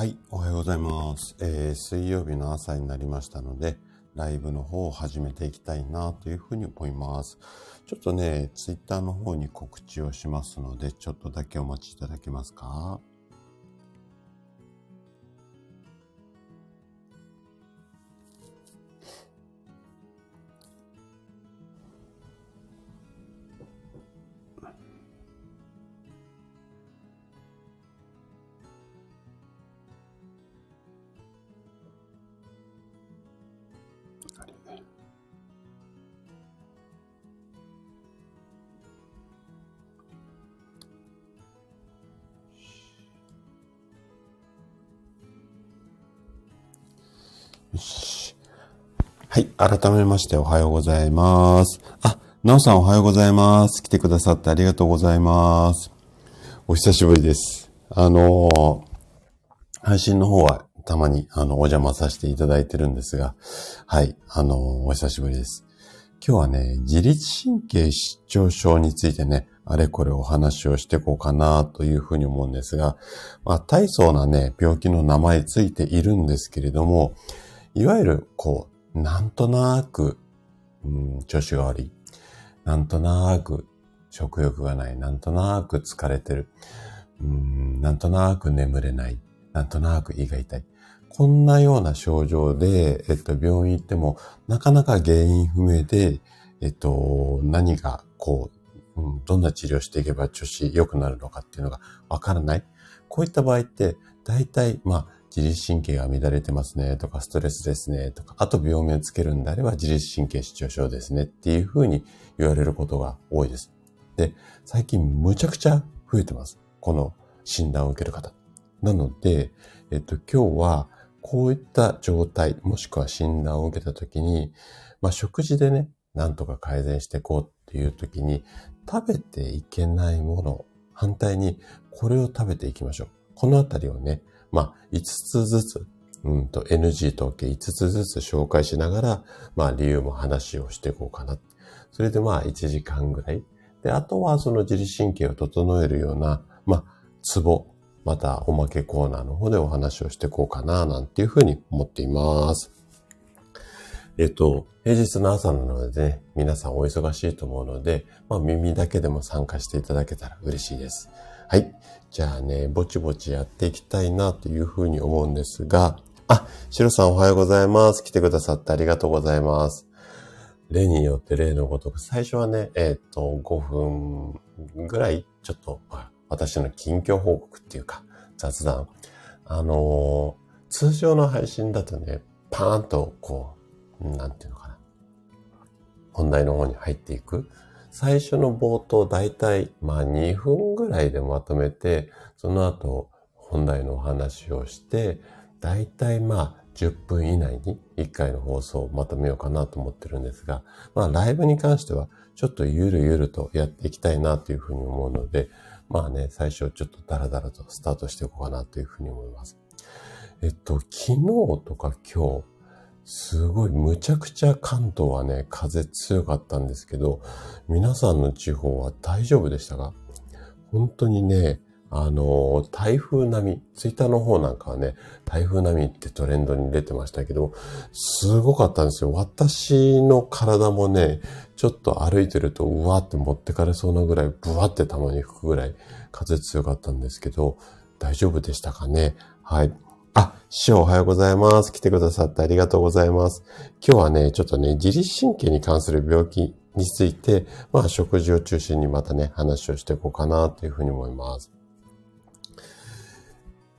はい、おはようございます。えー水曜日の朝になりましたので、ライブの方を始めていきたいなというふうに思います。ちょっとね、ツイッターの方に告知をしますので、ちょっとだけお待ちいただけますか？改めましておはようございます。あ、なおさんおはようございます。来てくださってありがとうございます。お久しぶりです。あのー配信の方はたまにあの、お邪魔させていただいてるんですが、はい。あのーお久しぶりです。今日はね、自律神経失調症についてね、あれこれお話をしていこうかなというふうに思うんですが、まあ、大層なね、病気の名前ついているんですけれども、いわゆる、こう、なんとなく、うん、調子が悪い。なんとなく食欲がない。なんとなく疲れてる。うん、なんとなく眠れない。なんとなく胃が痛い。こんなような症状で、えっと、病院行っても、なかなか原因不明で、えっと、何が、こう、うん、どんな治療していけば調子良くなるのかっていうのがわからない。こういった場合って、大体、まあ、自律神経が乱れてますねとか、ストレスですねとか、あと病名つけるんであれば自律神経失調症ですねっていうふうに言われることが多いです。で、最近むちゃくちゃ増えてます。この診断を受ける方。なので、えっと、今日はこういった状態、もしくは診断を受けたときに、まあ、食事でね、なんとか改善していこうっていうときに、食べていけないもの、反対にこれを食べていきましょう。このあたりをね、まあ、5つずつ、うんと、NG 統計5つずつ紹介しながら、まあ、理由も話をしていこうかな。それでまあ、1時間ぐらい。で、あとはその自律神経を整えるような、まあ、ツボ、またおまけコーナーの方でお話をしていこうかな、なんていうふうに思っています。えっと、平日の朝なのでね、皆さんお忙しいと思うので、まあ耳だけでも参加していただけたら嬉しいです。はい。じゃあね、ぼちぼちやっていきたいなというふうに思うんですが、あ、シロさんおはようございます。来てくださってありがとうございます。例によって例のごとく、最初はね、えっ、と、5分ぐらい、ちょっと、私の近況報告っていうか、雑談。あのー通常の配信だとね、パーンと、こう、なんていうのかな。本題の方に入っていく。最初の冒頭、だいたい、まあ2分ぐらいでまとめて、その後、本題のお話をして、だいたいまあ10分以内に1回の放送をまとめようかなと思ってるんですが、まあライブに関しては、ちょっとゆるゆるとやっていきたいなというふうに思うので、まあね、最初ちょっとダラダラとスタートしていこうかなというふうに思います。えっと、昨日とか今日、すごいむちゃくちゃ関東はね、風強かったんですけど、皆さんの地方は大丈夫でしたか？本当にね、あの、台風並み、ツイッターの方なんかはね、台風並みってトレンドに出てましたけど、すごかったんですよ。私の体もね、ちょっと歩いてると、うわーって持ってかれそうなぐらい、ブワってたまに吹くぐらい風強かったんですけど、大丈夫でしたかね？はい。あ、師匠おはようございます。来てくださってありがとうございます。今日はね、ちょっとね、自律神経に関する病気について、まあ食事を中心にまたね、話をしていこうかなというふうに思います。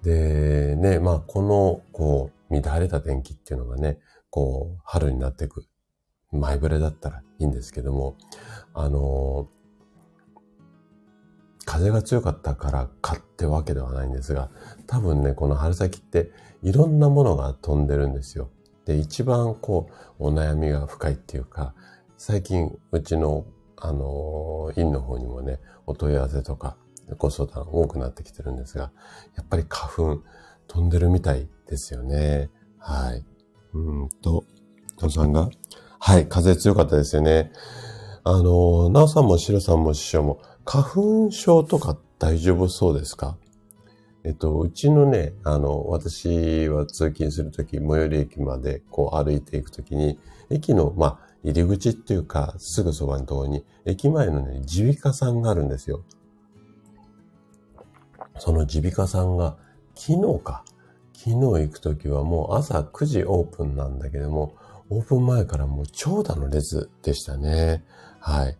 で、ね、まあこの、こう、乱れた天気っていうのがね、こう、春になっていく前触れだったらいいんですけども、あの風が強かったからかってわけではないんですが、多分ね、この春先っていろんなものが飛んでるんですよ。で、一番こう、お悩みが深いっていうか、最近、うちの、あの院の方にもね、お問い合わせとか、ご相談多くなってきてるんですが、やっぱり花粉飛んでるみたいですよね。はい。うんと、なおさんがはい、風強かったですよね。あの、なおさんもしろさんも師匠も、花粉症とか大丈夫そうですか？えっと、うちのね、あの、私は通勤するとき、最寄り駅までこう歩いていくときに、駅の、まあ、入り口っていうか、すぐそばのところに、駅前のね、耳鼻科さんがあるんですよ。その耳鼻科さんが、昨日か。昨日行くときはもう朝9時オープンなんだけども、オープン前からもう長蛇の列でしたね。はい。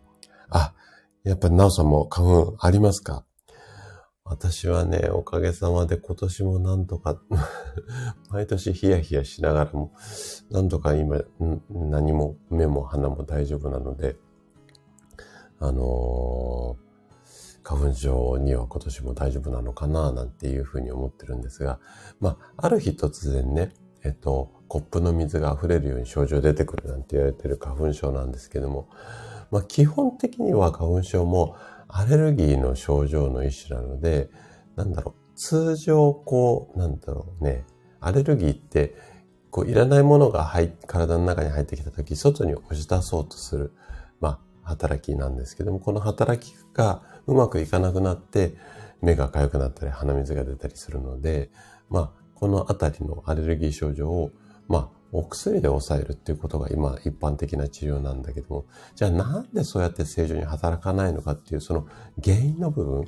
やっぱりなおさんも花粉ありますか？私はね、おかげさまで今年もなんとか 毎年ヒヤヒヤしながらも、なんとか今、何も目も鼻も大丈夫なので、あのー、花粉症には今年も大丈夫なのかな、なんていうふうに思ってるんですが、まあ、ある日突然ね、えっと、コップの水が溢れるように症状出てくるなんて言われてる花粉症なんですけども、まあ、基本的には花粉症もアレルギーの症状の一種なので、なんだろう、通常こう、なんだろうね、アレルギーって、こう、いらないものが入体の中に入ってきたとき、外に押し出そうとする、まあ、働きなんですけども、この働きがうまくいかなくなって、目が痒くなったり、鼻水が出たりするので、まあ、このあたりのアレルギー症状を、まあ、お薬で抑えるっていうことが今一般的な治療なんだけども、じゃあなんでそうやって正常に働かないのかっていうその原因の部分、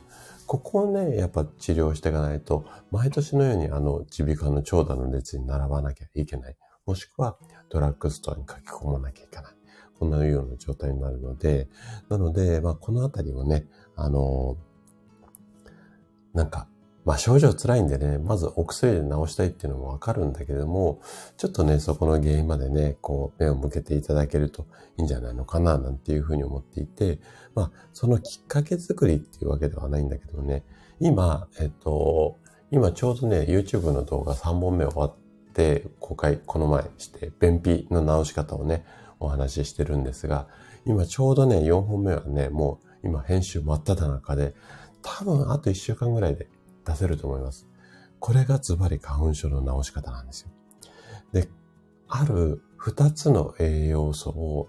ここをね、やっぱ治療していかないと、毎年のようにあの耳鼻科の長蛇の列に並ばなきゃいけない。もしくはドラッグストアに書き込まなきゃいけない。こんなような状態になるので、なので、まあこのあたりをね、あの、なんかまあ症状辛いんでね、まずお薬で治したいっていうのもわかるんだけれども、ちょっとね、そこの原因までね、こう、目を向けていただけるといいんじゃないのかな、なんていうふうに思っていて、まあ、そのきっかけ作りっていうわけではないんだけどね、今、えっと、今ちょうどね、YouTube の動画3本目終わって、公開、この前して、便秘の治し方をね、お話ししてるんですが、今ちょうどね、4本目はね、もう今編集真っ只中で、多分あと1週間ぐらいで出せると思います。これがズバリ花粉症の治し方なんですよ。で、ある二つの栄養素を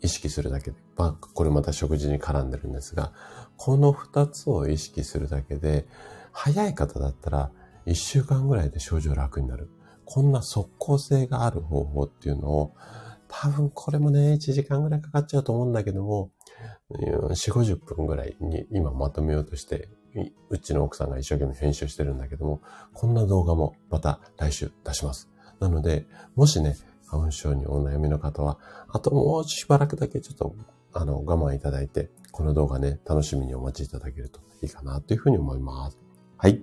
意識するだけで、まあ、これまた食事に絡んでるんですが、この二つを意識するだけで、早い方だったら一週間ぐらいで症状楽になる。こんな即効性がある方法っていうのを、多分これもね、1時間ぐらいかかっちゃうと思うんだけども、4、50分ぐらいに今まとめようとしてうちの奥さんが一生懸命編集してるんだけども、こんな動画もまた来週出します。なので、もしね、花粉症にお悩みの方は、あともうしばらくだけちょっと、あの、我慢いただいて、この動画ね、楽しみにお待ちいただけるといいかなというふうに思います。はい。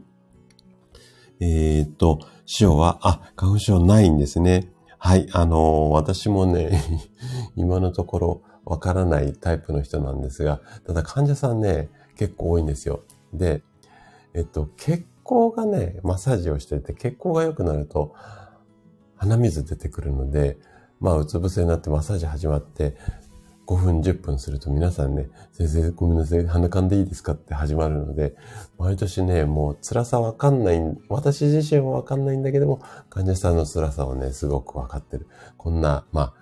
えー、っと、塩は、あ、花粉症ないんですね。はい、あのー、私もね、今のところわからないタイプの人なんですが、ただ患者さんね、結構多いんですよ。で、えっと、血行がね、マッサージをしてて、血行が良くなると、鼻水出てくるので、まあ、うつ伏せになってマッサージ始まって、5分、10分すると皆さんね、先生ごめんなさい、鼻かんでいいですかって始まるので、毎年ね、もう辛さわかんない、私自身はわかんないんだけども、患者さんの辛さをね、すごくわかってる。こんな、まあ、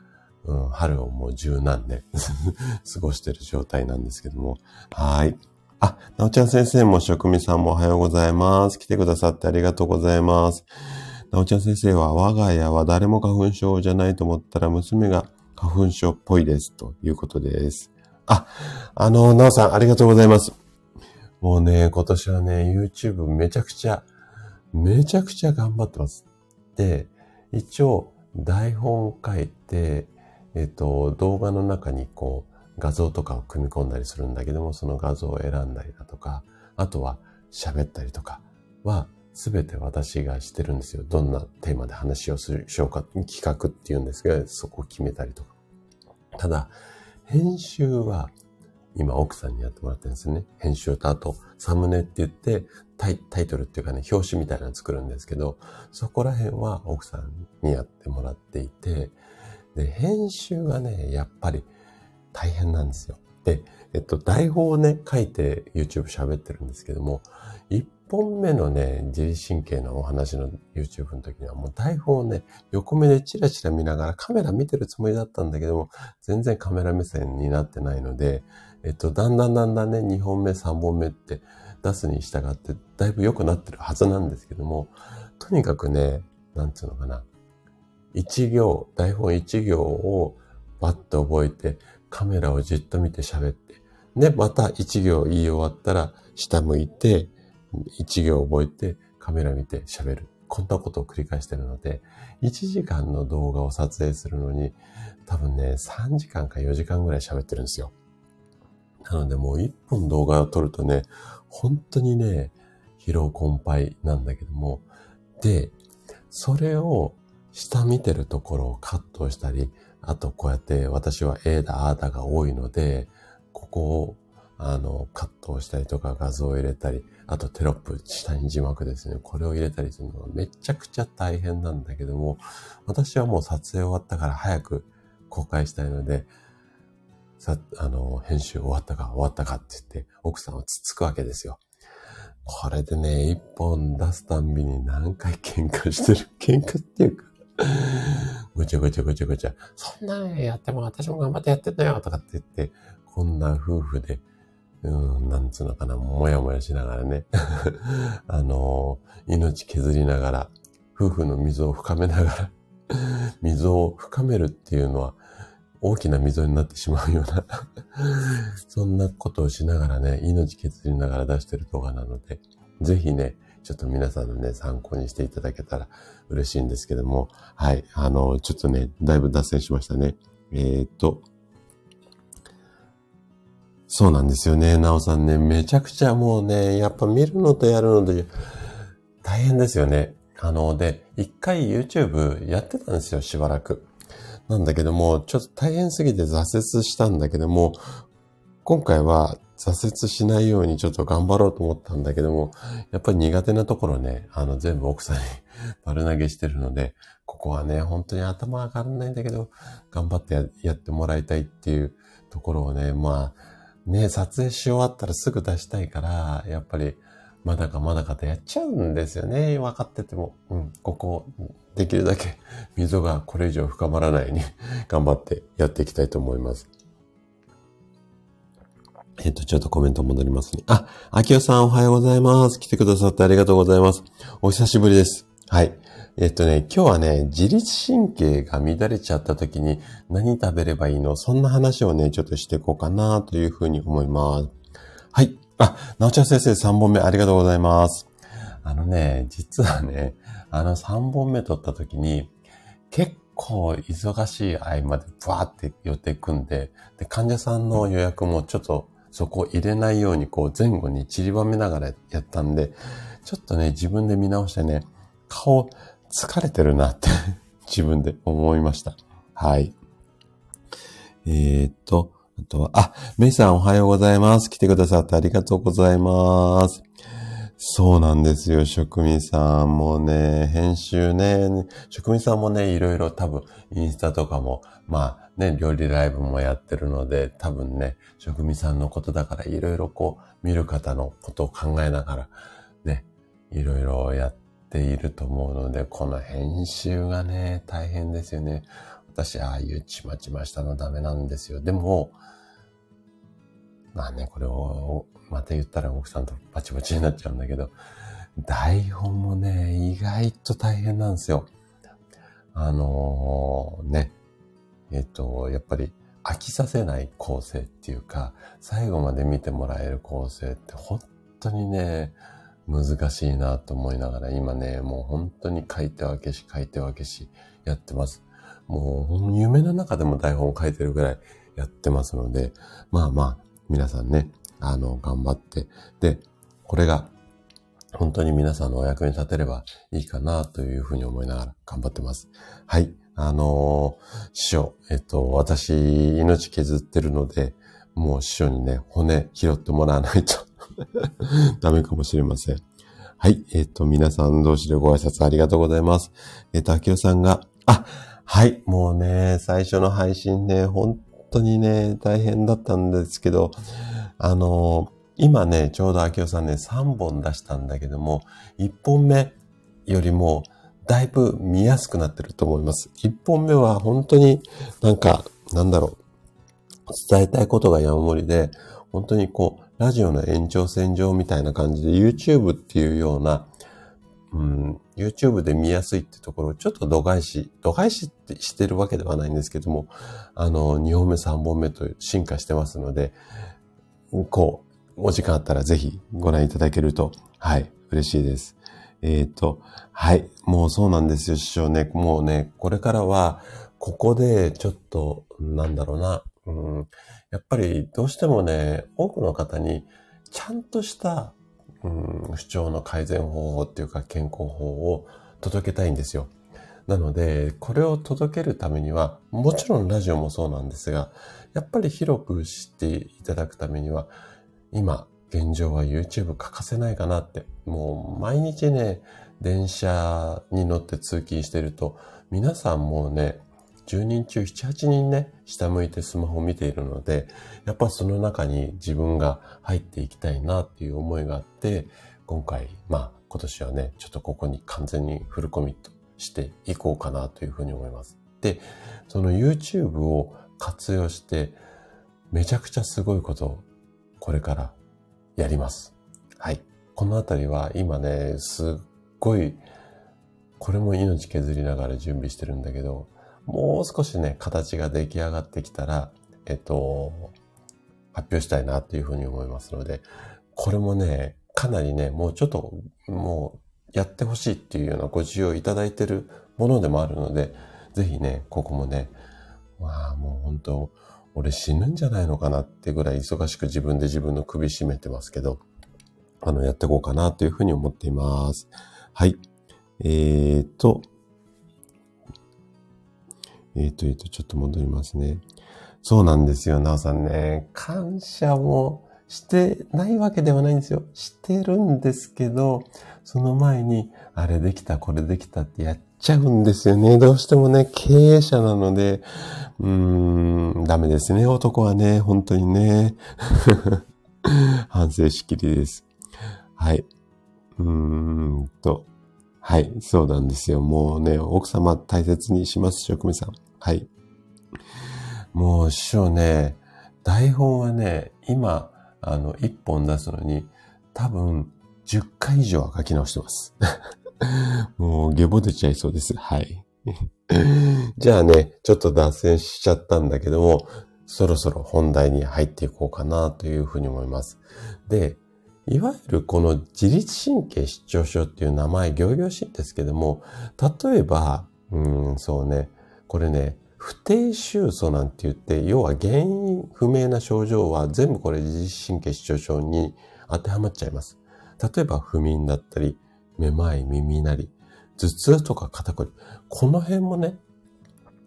うん、春をもう十何年過ごしてる状態なんですけども、はい。あ、なおちゃん先生も職味さんもおはようございます。来てくださってありがとうございます。なおちゃん先生は我が家は誰も花粉症じゃないと思ったら娘が花粉症っぽいですということです。あ、あの、なおさんありがとうございます。もうね、今年はね、YouTube めちゃくちゃ、めちゃくちゃ頑張ってます。で、一応台本書いて、えっと、動画の中にこう、画像とかを組み込んだりするんだけども、その画像を選んだりだとか、あとは喋ったりとかは、すべて私がしてるんですよ。どんなテーマで話をするしようか、企画っていうんですが、そこを決めたりとか。ただ、編集は、今奥さんにやってもらってるんですね。編集とあと、サムネって言ってタイ、タイトルっていうかね、表紙みたいなの作るんですけど、そこら辺は奥さんにやってもらっていて、で、編集がね、やっぱり大変なんですよ。で、えっと、台本をね、書いて YouTube 喋ってるんですけども、一本目のね、自律神経のお話の YouTube の時にはもう台本をね、横目でチラチラ見ながらカメラ見てるつもりだったんだけども、全然カメラ目線になってないので、えっと、だんだんだんだんね、2本目、3本目って出すに従ってだいぶ良くなってるはずなんですけども、とにかくね、なんつうのかな。一行、台本一行をバッと覚えて、カメラをじっと見て喋って、で、また一行言い終わったら、下向いて、一行覚えて、カメラ見て喋る。こんなことを繰り返してるので、1時間の動画を撮影するのに、多分ね、3時間か4時間ぐらい喋ってるんですよ。なのでもう1本動画を撮るとね、本当にね、疲労困憊なんだけども、で、それを下見てるところをカットしたり、あとこうやって私は A だ、A だが多いので、ここをあの、カットをしたりとか画像を入れたり、あとテロップ、下に字幕ですね。これを入れたりするのがめちゃくちゃ大変なんだけども、私はもう撮影終わったから早く公開したいので、さ、あの、編集終わったか終わったかって言って、奥さんをつつくわけですよ。これでね、一本出すたんびに何回喧嘩してる？喧嘩っていうか ぐちゃぐちゃぐちゃぐちゃ、そんなんやっても私も頑張ってやってんだよとかって言って、こんな夫婦でうん、なんつうのかな、もやもやしながらね。あの、命削りながら、夫婦の溝を深めながら、溝を深めるっていうのは、大きな溝になってしまうような そんなことをしながらね、命削りながら出してる動画なので、ぜひね、ちょっと皆さんのね、参考にしていただけたら嬉しいんですけども、はい、あの、ちょっとね、だいぶ脱線しましたね。えー、っと、そうなんですよね。なおさんね、めちゃくちゃもうね、やっぱ見るのとやるので大変ですよね。あの、で、一回 YouTube やってたんですよ、しばらく。なんだけども、ちょっと大変すぎて挫折したんだけども、今回は挫折しないようにちょっと頑張ろうと思ったんだけども、やっぱり苦手なところね、あの全部奥さんに丸投げしてるので、ここはね、本当に頭上がらないんだけど、頑張ってやってもらいたいっていうところをね、まあ、ね、撮影し終わったらすぐ出したいから、やっぱり、まだかまだかとやっちゃうんですよね。分かってても。うん、ここ、できるだけ溝がこれ以上深まらないように頑張ってやっていきたいと思います。えっ、と、ちょっとコメント戻りますね。あ、秋代さんおはようございます。来てくださってありがとうございます。お久しぶりです。はい。えっとね、今日はね、自律神経が乱れちゃった時に何食べればいいの？そんな話をね、ちょっとしていこうかなというふうに思います。はい。あ、なおちゃん先生3本目ありがとうございます。あのね、実はね、あの3本目取った時に、結構忙しい合間でバーって予定組んで、で、患者さんの予約もちょっとそこ入れないようにこう前後に散りばめながらやったんで、ちょっとね、自分で見直してね、顔疲れてるなって 自分で思いました。はい。えー、っと、あとは、あ、メイさんおはようございます。来てくださってありがとうございます。そうなんですよ、職人さんもね、編集ね、職人さんもね、いろいろ多分、インスタとかも、まあね、料理ライブもやってるので、多分ね、職人さんのことだから、いろいろこう、見る方のことを考えながら、ね、いろいろやってていると思うので、この編集がね、大変ですよね。私、ああいうちまちましたのダメなんですよ。でも、まあね、これをまた言ったら奥さんとバチバチになっちゃうんだけど、台本もね、意外と大変なんですよ。あのー、ね、えっと、やっぱり飽きさせない構成っていうか、最後まで見てもらえる構成って本当にね、難しいなと思いながら、今ね、もう本当に書いて分けし、書いて分けし、やってます。もう、夢の中でも台本を書いてるぐらいやってますので、まあまあ、皆さんね、あの、頑張って、で、これが、本当に皆さんのお役に立てればいいかなというふうに思いながら頑張ってます。はい。あのー、師匠、えっと、私、命削ってるので、もう師匠にね、骨拾ってもらわないと ダメかもしれません。はい。えっ、ー、と、皆さん同士でご挨拶ありがとうございます。えっ、ー、と、秋代さんが、あ、はい。もうね、最初の配信ね、本当にね、大変だったんですけど、あのー、今ね、ちょうど秋代さんね、3本出したんだけども、1本目よりも、だいぶ見やすくなってると思います。1本目は本当になんか、なんだろう、伝えたいことが山盛りで、本当にこう、ラジオの延長線上みたいな感じで YouTube っていうような、うん、YouTube で見やすいってところをちょっと度外視、度外視ってしてるわけではないんですけども、あの、2本目3本目と進化してますので、こう、お時間あったらぜひご覧いただけると、はい、嬉しいです。えっ、ー、と、はい、もうそうなんですよ、師匠ね。もうね、これからは、ここでちょっと、なんだろうな、うん、やっぱりどうしてもね、多くの方にちゃんとした、うん、主張の改善方法っていうか健康法を届けたいんですよ。なので、これを届けるためには、もちろんラジオもそうなんですが、やっぱり広く知っていただくためには、今、現状は YouTube 欠かせないかなって、もう毎日ね、電車に乗って通勤してると、皆さんもうね、10人中7、8人ね、下向いてスマホを見ているので、やっぱその中に自分が入っていきたいなっていう思いがあって、今回、まあ今年はね、ちょっとここに完全にフルコミットしていこうかなというふうに思います。で、その YouTube を活用して、めちゃくちゃすごいことをこれからやります。はい。このあたりは今ね、すっごい、これも命削りながら準備してるんだけど、もう少しね、形が出来上がってきたら、えっと、発表したいなっていうふうに思いますので、これもね、かなりね、もうちょっと、もうやってほしいっていうようなご需要いただいてるものでもあるので、ぜひね、ここもね、まあもう本当、俺死ぬんじゃないのかなってぐらい忙しく自分で自分の首絞めてますけど、あの、やっていこうかなというふうに思っています。はい。えーと、えっ、ー、と、えっ、ー、と、ちょっと戻りますね。そうなんですよ、なおさんね。感謝もしてないわけではないんですよ。してるんですけど、その前に、あれできた、これできたってやっちゃうんですよね。どうしてもね、経営者なので、うーん、ダメですね、男はね、本当にね。反省しきりです。はい。うーんと。はい、そうなんですよ。もうね、奥様大切にします、職務さん。はい。もう師匠ね、台本はね、今、あの、一本出すのに、多分、10回以上は書き直してます。もう、下ボ出ちゃいそうです。はい。じゃあね、ちょっと脱線しちゃったんだけども、そろそろ本題に入っていこうかなというふうに思います。で、いわゆるこの自律神経失調症っていう名前、行々しいんですけども、例えば、うん、そうね、これね、不定収素なんて言って、要は原因不明な症状は全部これ自律神経失調症に当てはまっちゃいます。例えば不眠だったり、めまい、耳鳴り、頭痛とか肩こり。この辺もね、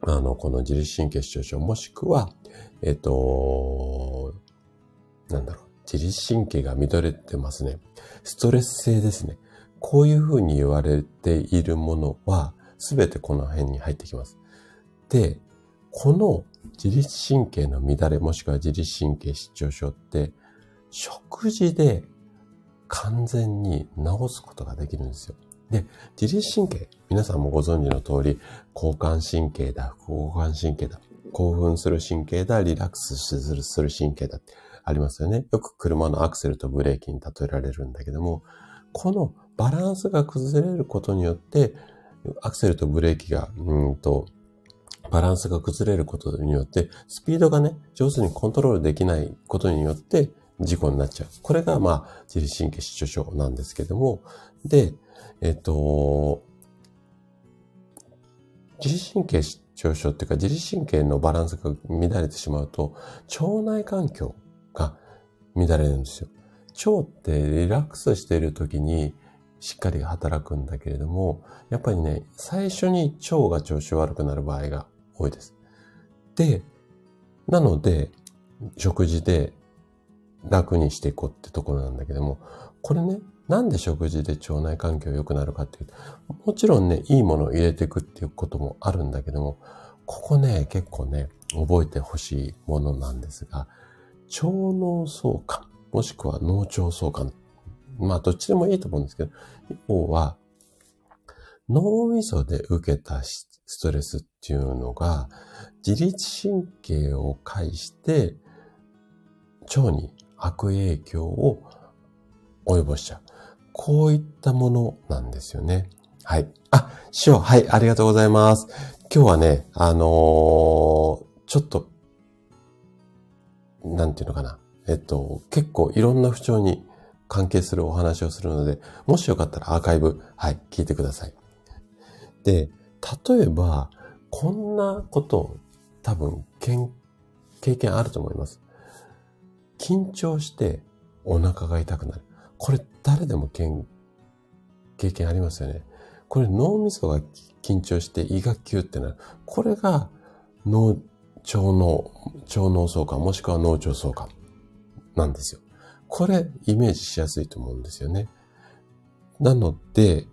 あの、この自律神経失調症、もしくは、えっ、と、なんだろう。自律神経が乱れてますね。ストレス性ですね。こういうふうに言われているものは、すべてこの辺に入ってきます。で、この自律神経の乱れもしくは自律神経失調症って、食事で完全に治すことができるんですよ。で、自律神経、皆さんもご存知の通り、交感神経だ、副交感神経だ、興奮する神経だ、リラックスする神経だって。ありますよね。よく車のアクセルとブレーキに例えられるんだけども、このバランスが崩れることによって、アクセルとブレーキが、うんと、バランスが崩れることによって、スピードがね、上手にコントロールできないことによって、事故になっちゃう。これが、まあ、自律神経失調症なんですけども、で、えっと、自律神経失調症っていうか、自律神経のバランスが乱れてしまうと、腸内環境が乱れるんですよ。腸ってリラックスしている時にしっかり働くんだけれども、やっぱりね、最初に腸が調子悪くなる場合が多いです。で、なので、食事で楽にしていこうってところなんだけども、これね、なんで食事で腸内環境良くなるかっていうと、もちろんね、いいものを入れていくっていうこともあるんだけども、ここね、結構ね、覚えてほしいものなんですが、腸脳相関、もしくは脳腸相関。まあ、どっちでもいいと思うんですけど、要は、脳みそで受けたストレスっていうのが、自律神経を介して、腸に悪影響を及ぼしちゃう。こういったものなんですよね。はい。あ、師匠、はい、ありがとうございます。今日はね、あのー、ちょっと、なんていうのかな。えっと、結構いろんな不調に関係するお話をするので、もしよかったらアーカイブ、はい、聞いてください。で、例えば、こんなこと多分、経験あると思います。緊張してお腹が痛くなる。これ誰でも経験ありますよね。これ脳みそが緊張して胃がキュってなる。これが脳、腸脳、腸脳相関もしくは脳腸相関なんですよ。これイメージしやすいと思うんですよね。なので、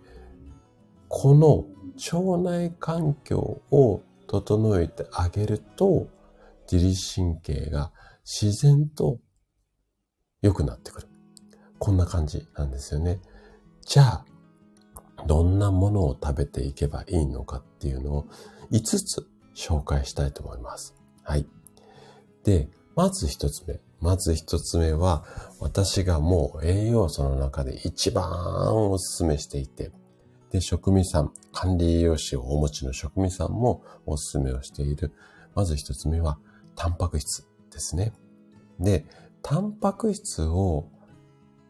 この腸内環境を整えてあげると、自律神経が自然と良くなってくる。こんな感じなんですよね。じゃあ、どんなものを食べていけばいいのかっていうのを5つ紹介したいと思います。はい。で、まず1つ目。まず1つ目は、私がもう栄養素の中で一番お勧めしていて、で、職味さん、管理栄養士をお持ちの職味さんもお勧めをしている。まず1つ目は、タンパク質ですね。で、タンパク質を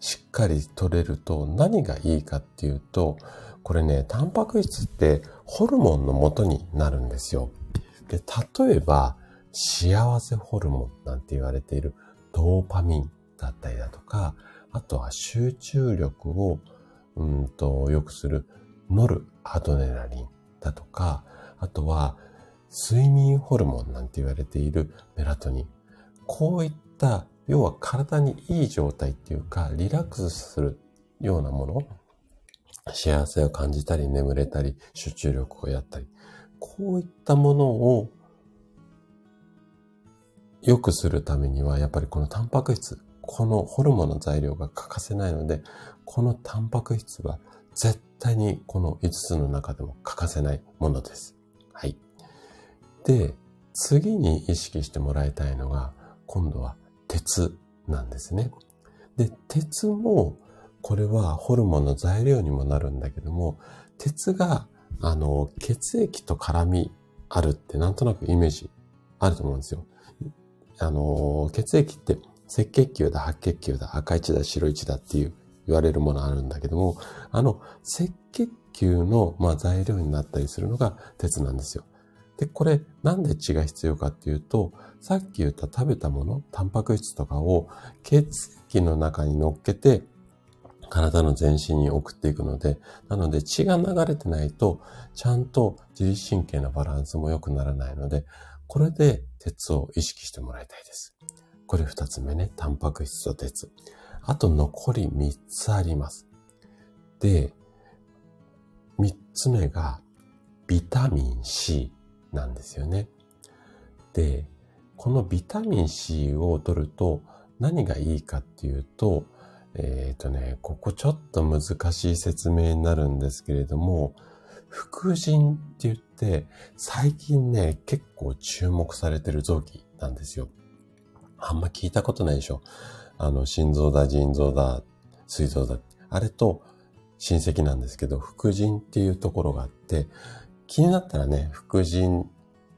しっかり取れると何がいいかっていうと、これね、タンパク質ってホルモンの元になるんですよ。で、例えば、幸せホルモンなんて言われているドーパミンだったりだとか、あとは集中力を、うんと、良くするノルアドネラリンだとか、あとは睡眠ホルモンなんて言われているメラトニン。こういった要は体にいい状態っていうか、リラックスするようなもの、幸せを感じたり、眠れたり、集中力をやったり、こういったものを良くするためには、やっぱりこのタンパク質、このホルモンの材料が欠かせないので、このタンパク質は絶対にこの5つの中でも欠かせないものです。はい。で、次に意識してもらいたいのが、今度は鉄なんですね。で、鉄も、これはホルモンの材料にもなるんだけども、鉄が、あの、血液と絡みあるってなんとなくイメージあると思うんですよ。あの、血液って赤血球だ、白血球だ、赤い血だ、白い血だっていう言われるものあるんだけども、あの、赤血球の、まあ、材料になったりするのが鉄なんですよ。で、これ、なんで血が必要かっていうと、さっき言った食べたもの、タンパク質とかを血液の中に乗っけて、体の全身に送っていくので、なので血が流れてないと、ちゃんと自律神経のバランスも良くならないので、これで鉄を意識してもらいたいです。これ二つ目ね、タンパク質と鉄。あと残り三つあります。で、三つ目がビタミン C。なんですよね。で、このビタミン C を取ると何がいいかっていうと、えっ、ー、とね、ここちょっと難しい説明になるんですけれども、副腎って言って、最近ね、結構注目されてる臓器なんですよ。あんま聞いたことないでしょ。あの、心臓だ、腎臓だ、膵臓だ。あれと親戚なんですけど、副腎っていうところがあって、気になったらね、副腎、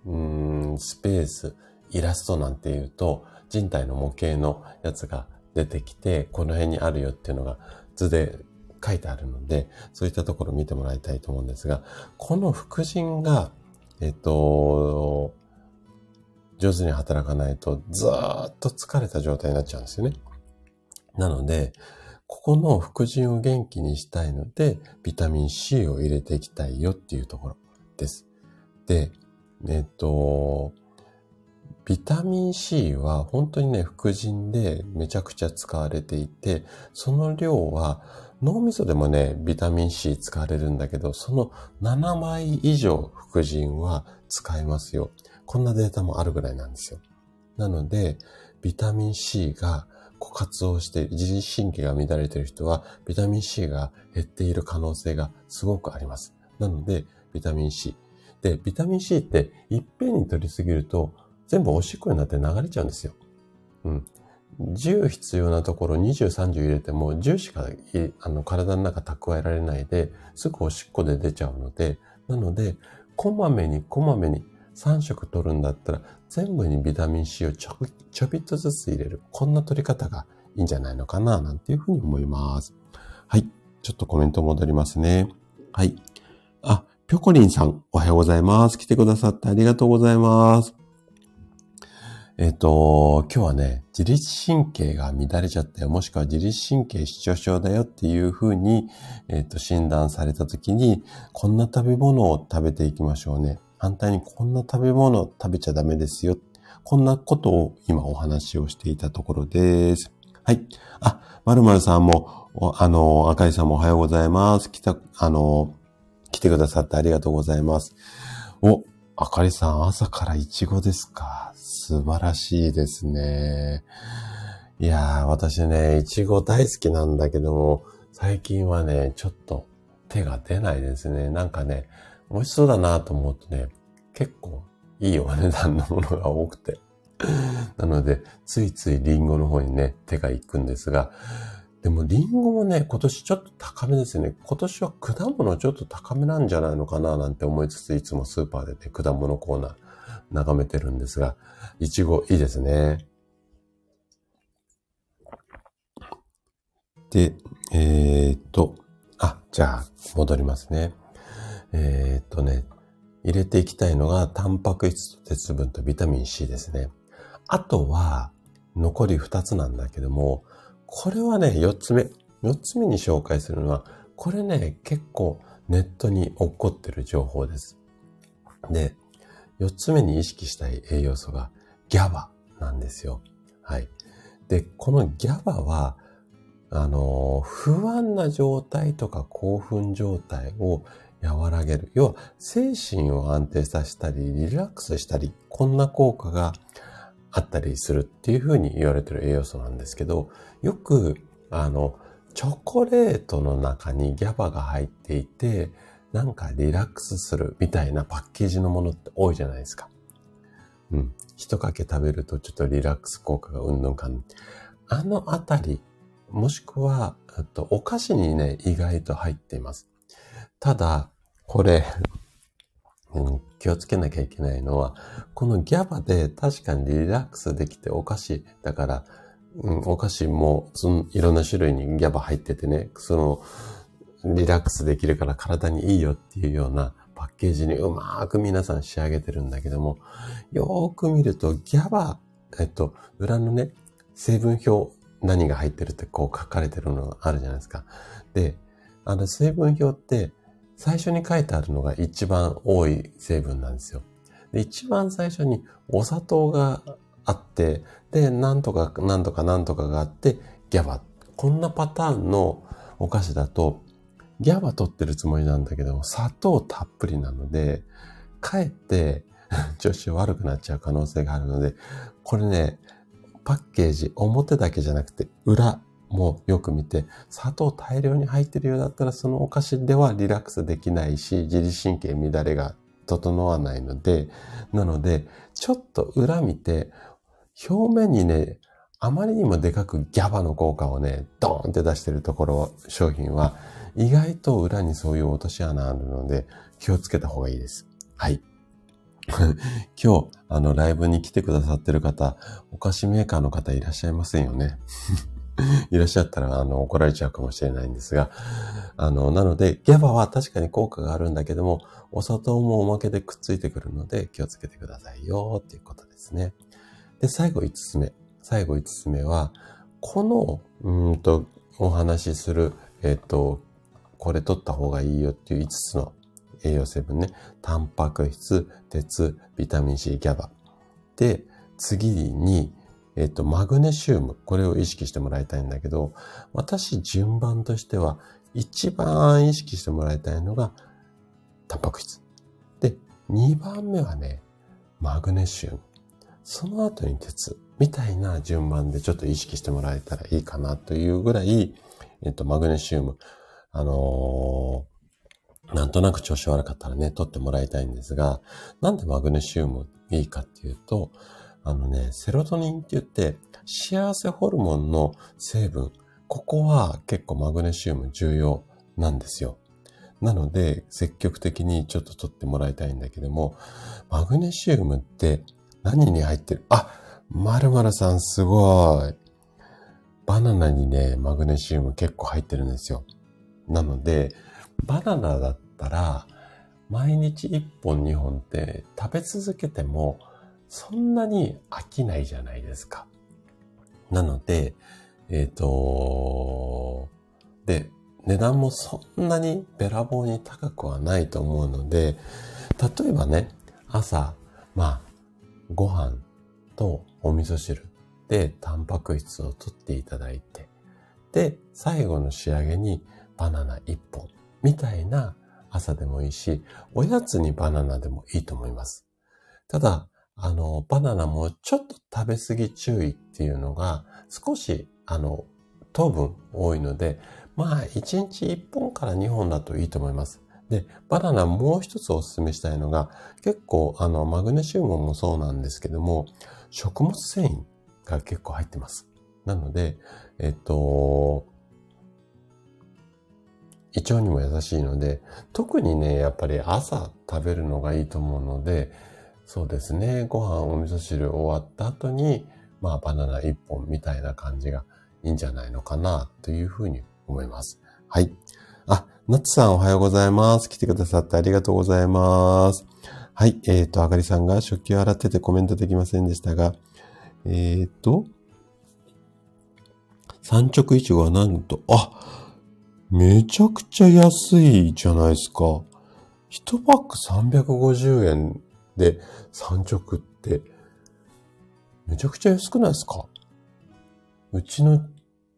うん、スペース、イラストなんていうと、人体の模型のやつが出てきて、この辺にあるよっていうのが図で書いてあるので、そういったところ見てもらいたいと思うんですが、この副腎が、えっと、上手に働かないとずっと疲れた状態になっちゃうんですよね。なので、ここの副腎を元気にしたいので、ビタミン C を入れていきたいよっていうところ。です。で、えっと、ビタミン C は本当にね、副腎でめちゃくちゃ使われていて、その量は脳みそでもね、ビタミン C 使われるんだけど、その7倍以上副腎は使えますよ。こんなデータもあるぐらいなんですよ。なので、ビタミン C が枯渇をして、自律神経が乱れている人は、ビタミン C が減っている可能性がすごくあります。なので、ビタミン C。で、ビタミン C っていっぺんに取りすぎると全部おしっこになって流れちゃうんですよ。うん。10必要なところ20、30入れても10しかあの体の中蓄えられないで、すぐおしっこで出ちゃうので、なので、こまめにこまめに3食取るんだったら、全部にビタミン C をちょちょびっとずつ入れる。こんな取り方がいいんじゃないのかな、なんていうふうに思います。はい。ちょっとコメント戻りますね。はい。あ、ぴょこりんさん、おはようございます。来てくださってありがとうございます。えっ、と、今日はね、自律神経が乱れちゃったよ、もしくは自律神経失調症だよっていうふうに、えっ、と、診断された時に、こんな食べ物を食べていきましょうね。反対にこんな食べ物食べちゃダメですよ。こんなことを今お話をしていたところです。はい。あ、まるまるさんも、あの、赤井さんもおはようございます。来た、あの、来てくださってありがとうございます。お、あかりさん朝からイチゴですか素晴らしいですね。いやー、私ね、いちご大好きなんだけども、最近はね、ちょっと手が出ないですね。なんかね、美味しそうだなと思うとね、結構いいお値段のものが多くて。なので、ついついリンゴの方にね、手が行くんですが、でもリンゴもね、今年ちょっと高めですよね。今年は果物ちょっと高めなんじゃないのかななんて思いつつ、いつもスーパーでね、果物コーナー眺めてるんですが、いちごいいですね。で、えー、っと、あ、じゃあ、戻りますね。えー、っとね、入れていきたいのが、タンパク質と鉄分とビタミン C ですね。あとは、残り2つなんだけども、これはね、4つ目。4つ目に紹介するのは、これね、結構ネットに起こってる情報です。で、4つ目に意識したい栄養素が GABA なんですよ。はい。で、この GABA は、あの、不安な状態とか興奮状態を和らげる。要は、精神を安定させたり、リラックスしたり、こんな効果があったりするっていうふうに言われてる栄養素なんですけど、よく、あの、チョコレートの中に GABA が入っていて、なんかリラックスするみたいなパッケージのものって多いじゃないですか。うん。一かけ食べるとちょっとリラックス効果がうんぬんかん。あのあたり、もしくは、とお菓子にね、意外と入っています。ただ、これ、うん、気をつけなきゃいけないのは、このギャバで確かにリラックスできてお菓子だから、うん、お菓子もそのいろんな種類にギャバ入っててね、そのリラックスできるから体にいいよっていうようなパッケージにうまく皆さん仕上げてるんだけども、よーく見るとギャバ、えっと、裏のね、成分表何が入ってるってこう書かれてるのがあるじゃないですか。で、あの成分表って最初に書いてあるのが一番多い成分なんですよ。で、一番最初にお砂糖があって、で、なんとかなんとかなんとかがあって、ギャバ。こんなパターンのお菓子だと、ギャバ取ってるつもりなんだけど、砂糖たっぷりなので、かえって 調子悪くなっちゃう可能性があるので、これね、パッケージ、表だけじゃなくて、裏もよく見て、砂糖大量に入ってるようだったら、そのお菓子ではリラックスできないし、自律神経乱れが整わないので、なので、ちょっと裏見て、表面にね、あまりにもでかくギャバの効果をね、ドーンって出してるところ、商品は、意外と裏にそういう落とし穴あるので、気をつけた方がいいです。はい。今日、あの、ライブに来てくださってる方、お菓子メーカーの方いらっしゃいませんよね。いらっしゃったら、あの、怒られちゃうかもしれないんですが、あの、なので、ギャバは確かに効果があるんだけども、お砂糖もおまけでくっついてくるので、気をつけてくださいよ、っていうことですね。で、最後5つ目。最後5つ目は、この、うんと、お話しする、えっ、と、これ取った方がいいよっていう5つの栄養成分ね。タンパク質、鉄、ビタミン C、ギャバ。で、次に、えっと、マグネシウム。これを意識してもらいたいんだけど、私順番としては、一番意識してもらいたいのが、タンパク質。で、2番目はね、マグネシウム。その後に鉄。みたいな順番でちょっと意識してもらえたらいいかなというぐらい、えっと、マグネシウム。あのー、なんとなく調子悪かったらね、取ってもらいたいんですが、なんでマグネシウムいいかっていうと、あのね、セロトニンって言って、幸せホルモンの成分、ここは結構マグネシウム重要なんですよ。なので、積極的にちょっと取ってもらいたいんだけども、マグネシウムって何に入ってる？あ、まるまるさんすごい。バナナにね、マグネシウム結構入ってるんですよ。なので、バナナだったら、毎日1本2本って食べ続けてもそんなに飽きないじゃないですか。なので、えっ、ー、と、で、値段もそんなにべらぼうに高くはないと思うので、例えばね、朝、まあ、ご飯とお味噌汁でタンパク質を取っていただいて、で、最後の仕上げにバナナ1本みたいな朝でもいいし、おやつにバナナでもいいと思います。ただ、あの、バナナもちょっと食べ過ぎ注意っていうのが少し、あの、糖分多いので、まあ、1日1本から2本だといいと思います。で、バナナもう一つお勧めしたいのが、結構、あの、マグネシウムもそうなんですけども、食物繊維が結構入ってます。なので、えっと、胃腸にも優しいので、特にね、やっぱり朝食べるのがいいと思うので、そうですね、ご飯、お味噌汁終わった後に、まあバナナ1本みたいな感じがいいんじゃないのかなというふうに思います。はい。あ、ナッツさんおはようございます。来てくださってありがとうございます。はい。えっ、ー、と、あかりさんが食器を洗っててコメントできませんでしたが、えっ、ー、と、三直いちごはなんと、あ、めちゃくちゃ安いじゃないですか。1パック350円で3直って、めちゃくちゃ安くないですか？うちの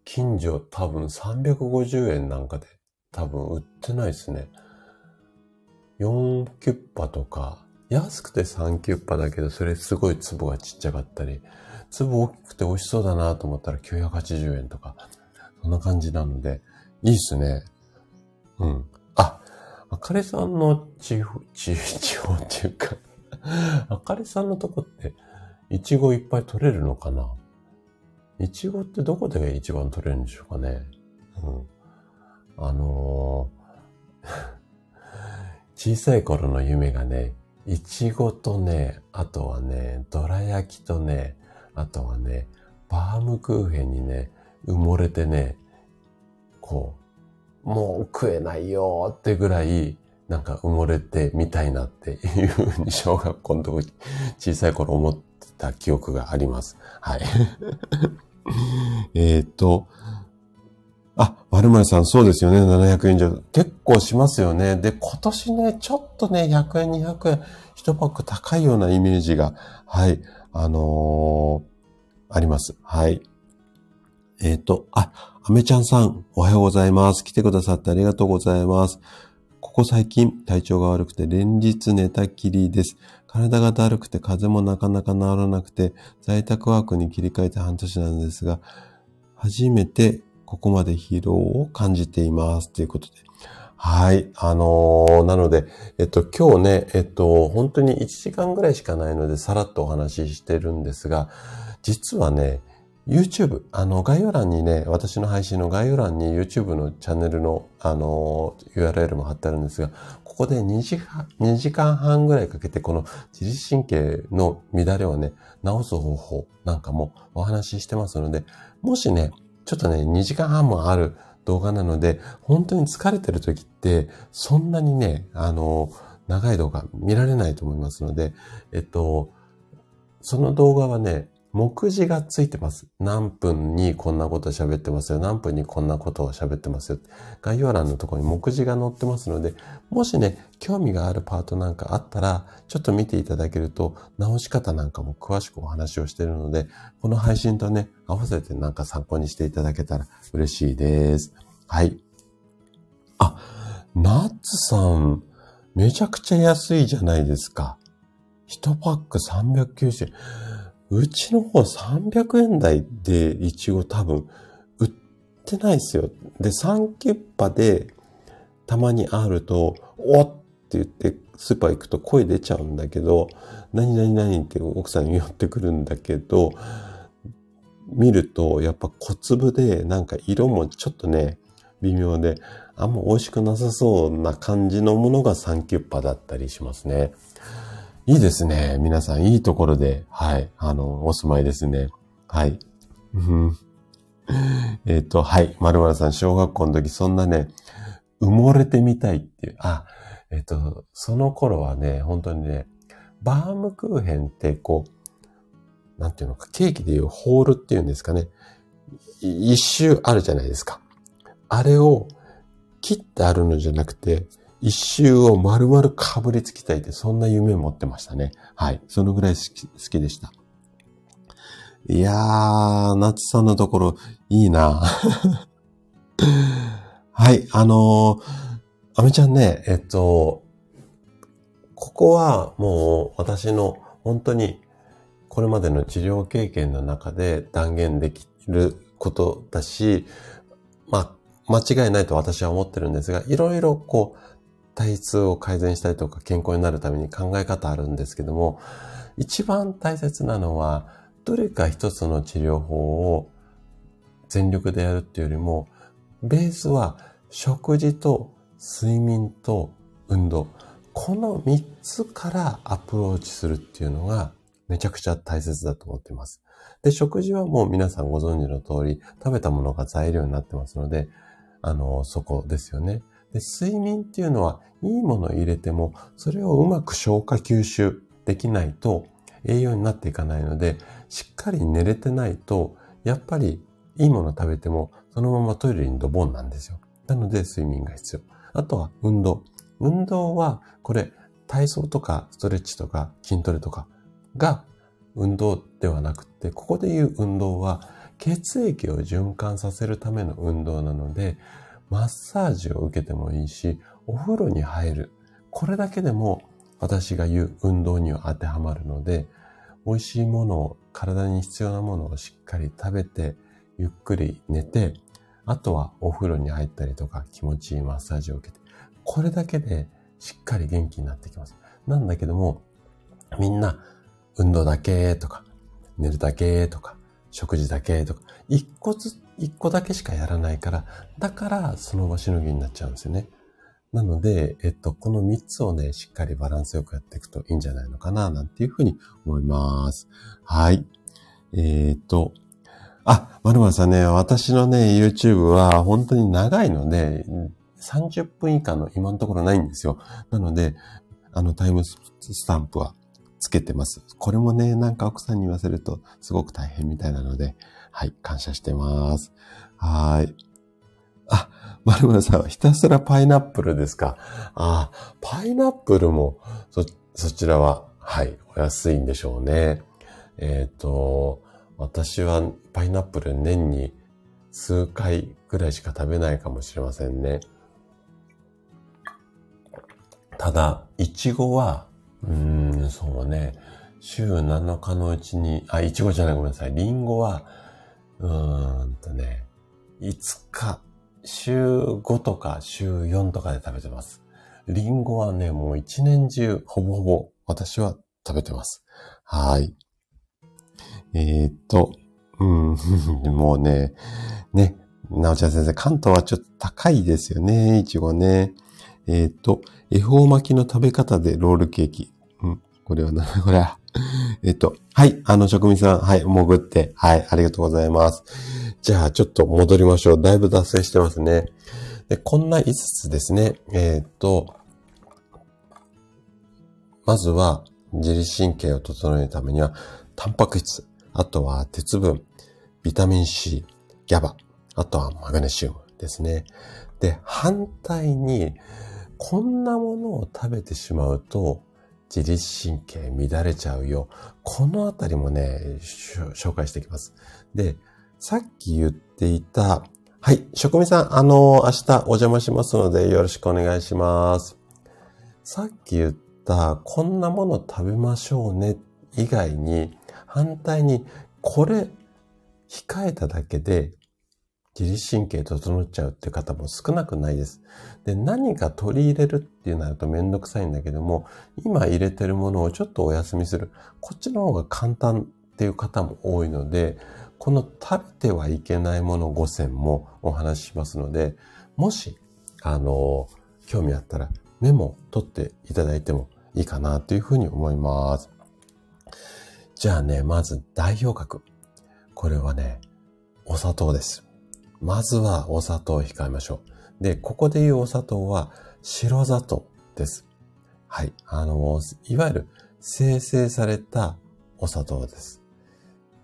近所多分350円なんかで多分売ってないですね。4キュッパとか、安くて3キュッパだけど、それすごい粒がちっちゃかったり、粒大きくて美味しそうだなと思ったら980円とか、そんな感じなので、いいっすね。うん。あ、あかりさんの地方、地方っていうか あかりさんのとこって、いちごいっぱい取れるのかな？いちごってどこで一番取れるんでしょうかね？うん。あのー、小さい頃の夢がね、いちごとね、あとはね、どら焼きとね、あとはね、バームクーヘンにね、埋もれてね、こう、もう食えないよってぐらい、なんか埋もれてみたいなっていうふうに小学校の時、小さい頃思ってた記憶があります。はい。えっと、あ、まるまるさん、そうですよね。700円以上。結構しますよね。で、今年ね、ちょっとね、100円、200円、1パック高いようなイメージが、はい、あのー、あります。はい。えっ、ー、と、あ、アメちゃんさん、おはようございます。来てくださってありがとうございます。ここ最近体調が悪くて連日寝たきりです。体がだるくて風邪もなかなか治らなくて在宅ワークに切り替えて半年なんですが、初めてここまで疲労を感じています。ということで。はい。あのー、なので、えっと、今日ね、えっと、本当に1時間ぐらいしかないので、さらっとお話ししてるんですが、実はね、YouTube、あの、概要欄にね、私の配信の概要欄に YouTube のチャンネルの、あの、URL も貼ってあるんですが、ここで2時間、2時間半ぐらいかけて、この自律神経の乱れをね、治す方法なんかもお話ししてますので、もしね、ちょっとね、2時間半もある動画なので、本当に疲れてる時って、そんなにね、あの、長い動画見られないと思いますので、えっと、その動画はね、目次がついてます。何分にこんなこと喋ってますよ。何分にこんなことを喋ってますよ。概要欄のところに目次が載ってますので、もしね、興味があるパートなんかあったら、ちょっと見ていただけると、直し方なんかも詳しくお話をしているので、この配信とね、合わせてなんか参考にしていただけたら嬉しいです。はい。あ、ナッツさん、めちゃくちゃ安いじゃないですか。1パック390円。うちの方300円台でイチゴ多分売ってないですよ。で、3キュッパでたまにあると、おって言ってスーパー行くと声出ちゃうんだけど、何々何って奥さんに寄ってくるんだけど、見るとやっぱ小粒でなんか色もちょっとね、微妙で、あんま美味しくなさそうな感じのものがサンキュッパだったりしますね。いいですね。皆さんいいところで、はい、あの、お住まいですね。はい。えっと、はい。まるまるさん、小学校の時そんなね、埋もれてみたいっていう。あ、えっと、その頃はね、本当にね、バームクーヘンってこう、なんていうのか、ケーキでいうホールっていうんですかね。一周あるじゃないですか。あれを切ってあるのじゃなくて、一周を丸々かぶりつきたいって、そんな夢を持ってましたね。はい。そのぐらい好き好きでした。いやー、夏さんのところ、いいな はい、あのー、アメちゃんね、えっと、ここはもう私の本当にこれまでの治療経験の中で断言できることだし、まあ、間違いないと私は思ってるんですが、いろいろこう、体質を改善したりとか健康になるために考え方あるんですけども、一番大切なのは、どれか一つの治療法を全力でやるっていうよりも、ベースは食事と睡眠と運動。この三つからアプローチするっていうのがめちゃくちゃ大切だと思っています。で、食事はもう皆さんご存知の通り、食べたものが材料になってますので、あの、そこですよね。で、睡眠っていうのは、いいものを入れても、それをうまく消化吸収できないと栄養になっていかないので、しっかり寝れてないと、やっぱりいいもの食べても、そのままトイレにドボンなんですよ。なので、睡眠が必要。あとは運動。運動は、これ、体操とかストレッチとか筋トレとかが運動ではなくて、ここで言う運動は血液を循環させるための運動なので、マッサージを受けてもいいし、お風呂に入る。これだけでも私が言う運動には当てはまるので、美味しいものを、体に必要なものをしっかり食べて、ゆっくり寝て、あとはお風呂に入ったりとか気持ちいいマッサージを受けて、これだけでしっかり元気になってきます。なんだけども、みんな運動だけとか、寝るだけとか、食事だけとか、一個ず、一個だけしかやらないから、だからその場しのぎになっちゃうんですよね。なので、えっと、この三つをね、しっかりバランスよくやっていくといいんじゃないのかな、なんていうふうに思います。はい。えー、っと、あ、まるまるさんね、私のね、YouTube は本当に長いので、30分以下の今のところないんですよ。なので、あのタイムスタンプはつけてます。これもね、なんか奥さんに言わせるとすごく大変みたいなので、はい、感謝してます。はい。あ、まるまるさんはひたすらパイナップルですか？あ、パイナップルも、そ、そちらは、はい、お安いんでしょうね。えっ、ー、と、私はパイナップル年に数回ぐらいしか食べないかもしれませんね。ただ、いちごは、うん、そうね、週7日のうちに、あ、いちごじゃないごめんなさい。リンゴは、うーんとね、5日、週5とか週4とかで食べてます。リンゴはね、もう一年中、ほぼほぼ私は食べてます。はい。えー、っと、うん、もうね、ね、なおちゃん先生、関東はちょっと高いですよね、いちごね。えー、っと、恵方巻きの食べ方でロールケーキ。これはな、これは。えっと、はい、あの、職人さん、はい、潜って、はい、ありがとうございます。じゃあ、ちょっと戻りましょう。だいぶ脱線してますね。で、こんな5つですね。えー、っと、まずは、自律神経を整えるためには、タンパク質、あとは鉄分、ビタミン C、ギャバ、あとはマグネシウムですね。で、反対に、こんなものを食べてしまうと、自律神経乱れちゃうよ。このあたりもね、紹介していきます。で、さっき言っていた、はい、職味さん、あの、明日お邪魔しますのでよろしくお願いします。さっき言った、こんなもの食べましょうね、以外に、反対に、これ、控えただけで、自律神経整っちゃうって方も少なくないです。で、何か取り入れるっていうなるとめんどくさいんだけども、今入れてるものをちょっとお休みする。こっちの方が簡単っていう方も多いので、この食べてはいけないもの5選もお話ししますので、もし、あの、興味あったらメモ取っていただいてもいいかなというふうに思います。じゃあね、まず代表格。これはね、お砂糖です。まずはお砂糖を控えましょう。で、ここで言うお砂糖は白砂糖です。はい。あの、いわゆる生成されたお砂糖です。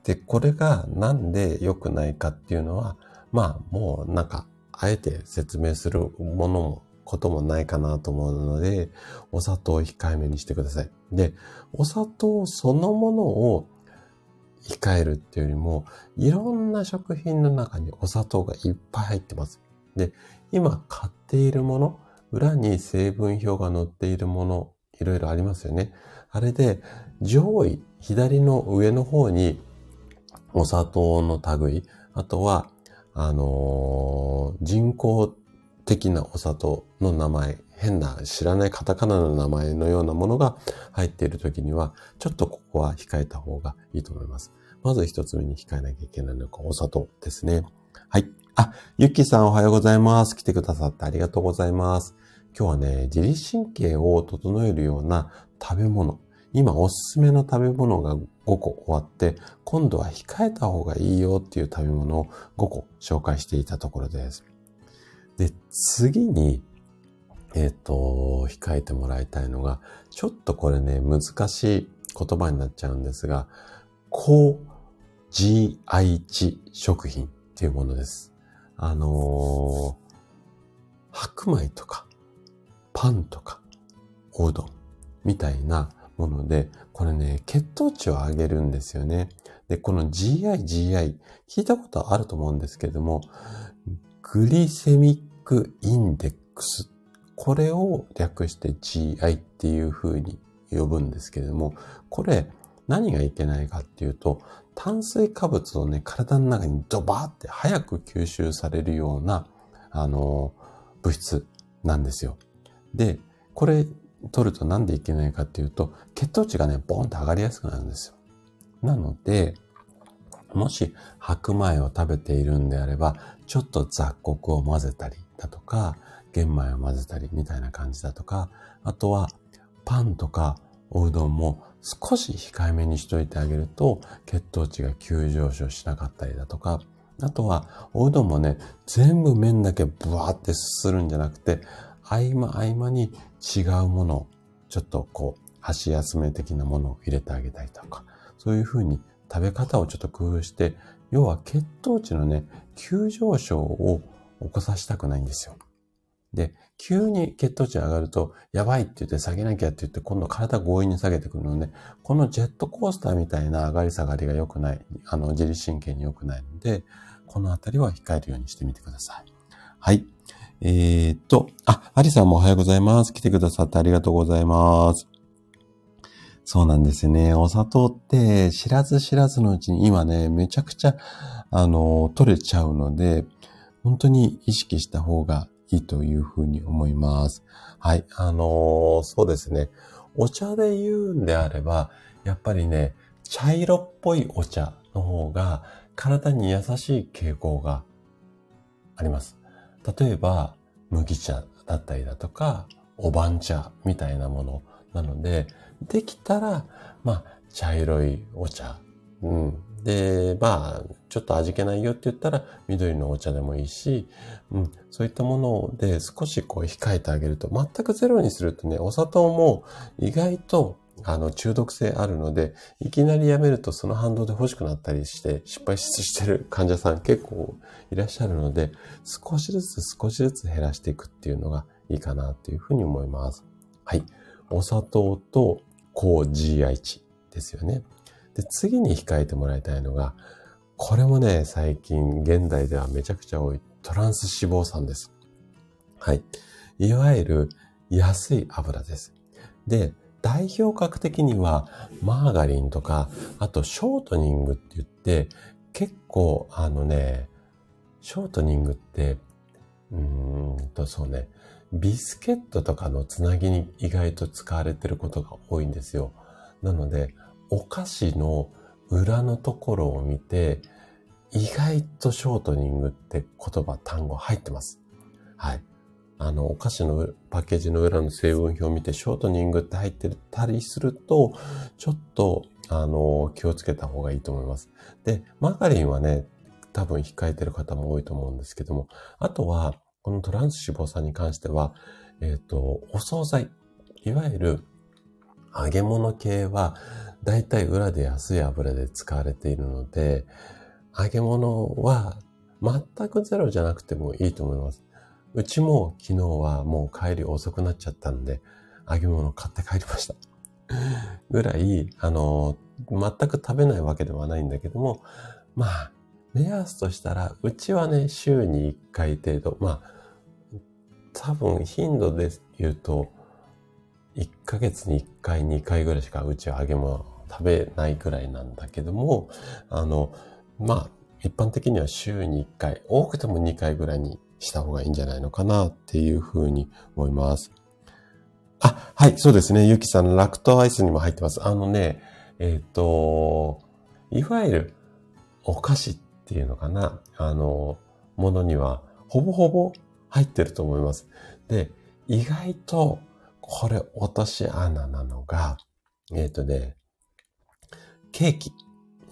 で、これがなんで良くないかっていうのは、まあ、もうなんか、あえて説明するものもこともないかなと思うので、お砂糖を控えめにしてください。で、お砂糖そのものを控えるっていうよりも、いろんな食品の中にお砂糖がいっぱい入ってます。で、今買っているもの、裏に成分表が載っているもの、いろいろありますよね。あれで、上位、左の上の方に、お砂糖の類、あとは、あのー、人工的なお砂糖の名前、変な知らないカタカナの名前のようなものが入っているときには、ちょっとここは控えた方がいいと思います。まず一つ目に控えなきゃいけないのがお砂糖ですね。はい。あ、ゆきさんおはようございます。来てくださってありがとうございます。今日はね、自律神経を整えるような食べ物。今おすすめの食べ物が5個終わって、今度は控えた方がいいよっていう食べ物を5個紹介していたところです。で、次に、えっ、ー、と、控えてもらいたいのが、ちょっとこれね、難しい言葉になっちゃうんですが、高 GI 値食品っていうものです。あのー、白米とか、パンとか、おうどんみたいなもので、これね、血糖値を上げるんですよね。で、この GI、GI、聞いたことあると思うんですけれども、グリセミックインデックス。これを略して GI っていう風に呼ぶんですけれども、これ何がいけないかっていうと、炭水化物をね、体の中にドバーって早く吸収されるような、あの、物質なんですよ。で、これ取るとなんでいけないかっていうと、血糖値がね、ボーンと上がりやすくなるんですよ。なので、もし白米を食べているんであれば、ちょっと雑穀を混ぜたりだとか、玄米を混ぜたりみたいな感じだとか、あとはパンとかおうどんも少し控えめにしといてあげると血糖値が急上昇しなかったりだとか、あとはおうどんもね、全部麺だけブワーってすするんじゃなくて、合間合間に違うものをちょっとこう箸休め的なものを入れてあげたりとか、そういうふうに食べ方をちょっと工夫して、要は血糖値のね、急上昇を起こさせたくないんですよ。で、急に血糖値上がると、やばいって言って下げなきゃって言って、今度体強引に下げてくるので、このジェットコースターみたいな上がり下がりが良くない、あの、自律神経に良くないので、このあたりは控えるようにしてみてください。はい。えー、っと、あ、アリさんもおはようございます。来てくださってありがとうございます。そうなんですよね。お砂糖って知らず知らずのうちに今ね、めちゃくちゃ、あの、取れちゃうので、本当に意識した方がいいというふうに思います。はい。あのー、そうですね。お茶で言うんであれば、やっぱりね、茶色っぽいお茶の方が体に優しい傾向があります。例えば、麦茶だったりだとか、お番茶みたいなものなので、できたら、まあ、茶色いお茶。うん。で、まあ、ちょっと味気ないよって言ったら、緑のお茶でもいいし、うん、そういったもので少しこう控えてあげると、全くゼロにするとね、お砂糖も意外とあの、中毒性あるので、いきなりやめるとその反動で欲しくなったりして、失敗ししてる患者さん結構いらっしゃるので、少しずつ少しずつ減らしていくっていうのがいいかなっていうふうに思います。はい。お砂糖と高 GI 値ですよね。で、次に控えてもらいたいのが、これもね、最近現代ではめちゃくちゃ多いトランス脂肪酸です。はい。いわゆる安い油です。で、代表格的にはマーガリンとか、あとショートニングって言って、結構あのね、ショートニングって、うーんと、そうね、ビスケットとかのつなぎに意外と使われてることが多いんですよ。なので、お菓子の裏のところを見て、意外とショートニングって言葉、単語入ってます。はい。あの、お菓子のパッケージの裏の成分表を見て、ショートニングって入ってたりすると、ちょっと、あの、気をつけた方がいいと思います。で、マーガリンはね、多分控えてる方も多いと思うんですけども、あとは、このトランス脂肪酸に関しては、えっ、ー、と、お惣菜、いわゆる揚げ物系は、だいたい裏で安い油で使われているので、揚げ物は全くゼロじゃなくてもいいと思います。うちも昨日はもう帰り遅くなっちゃったんで、揚げ物買って帰りました。ぐらい、あの、全く食べないわけではないんだけども、まあ、目安としたら、うちはね、週に1回程度、まあ、多分頻度で言うと、1ヶ月に1回、2回ぐらいしかうちは揚げ物食べないぐらいなんだけども、あの、まあ、一般的には週に1回、多くても2回ぐらいにした方がいいんじゃないのかなっていうふうに思います。あ、はい、そうですね。ゆきさん、ラクトアイスにも入ってます。あのね、えっ、ー、と、いわゆるお菓子っていうのかな。あの、ものにはほぼほぼ入ってると思います。で、意外とこれ落とし穴なのが、えっ、ー、とね、ケーキ。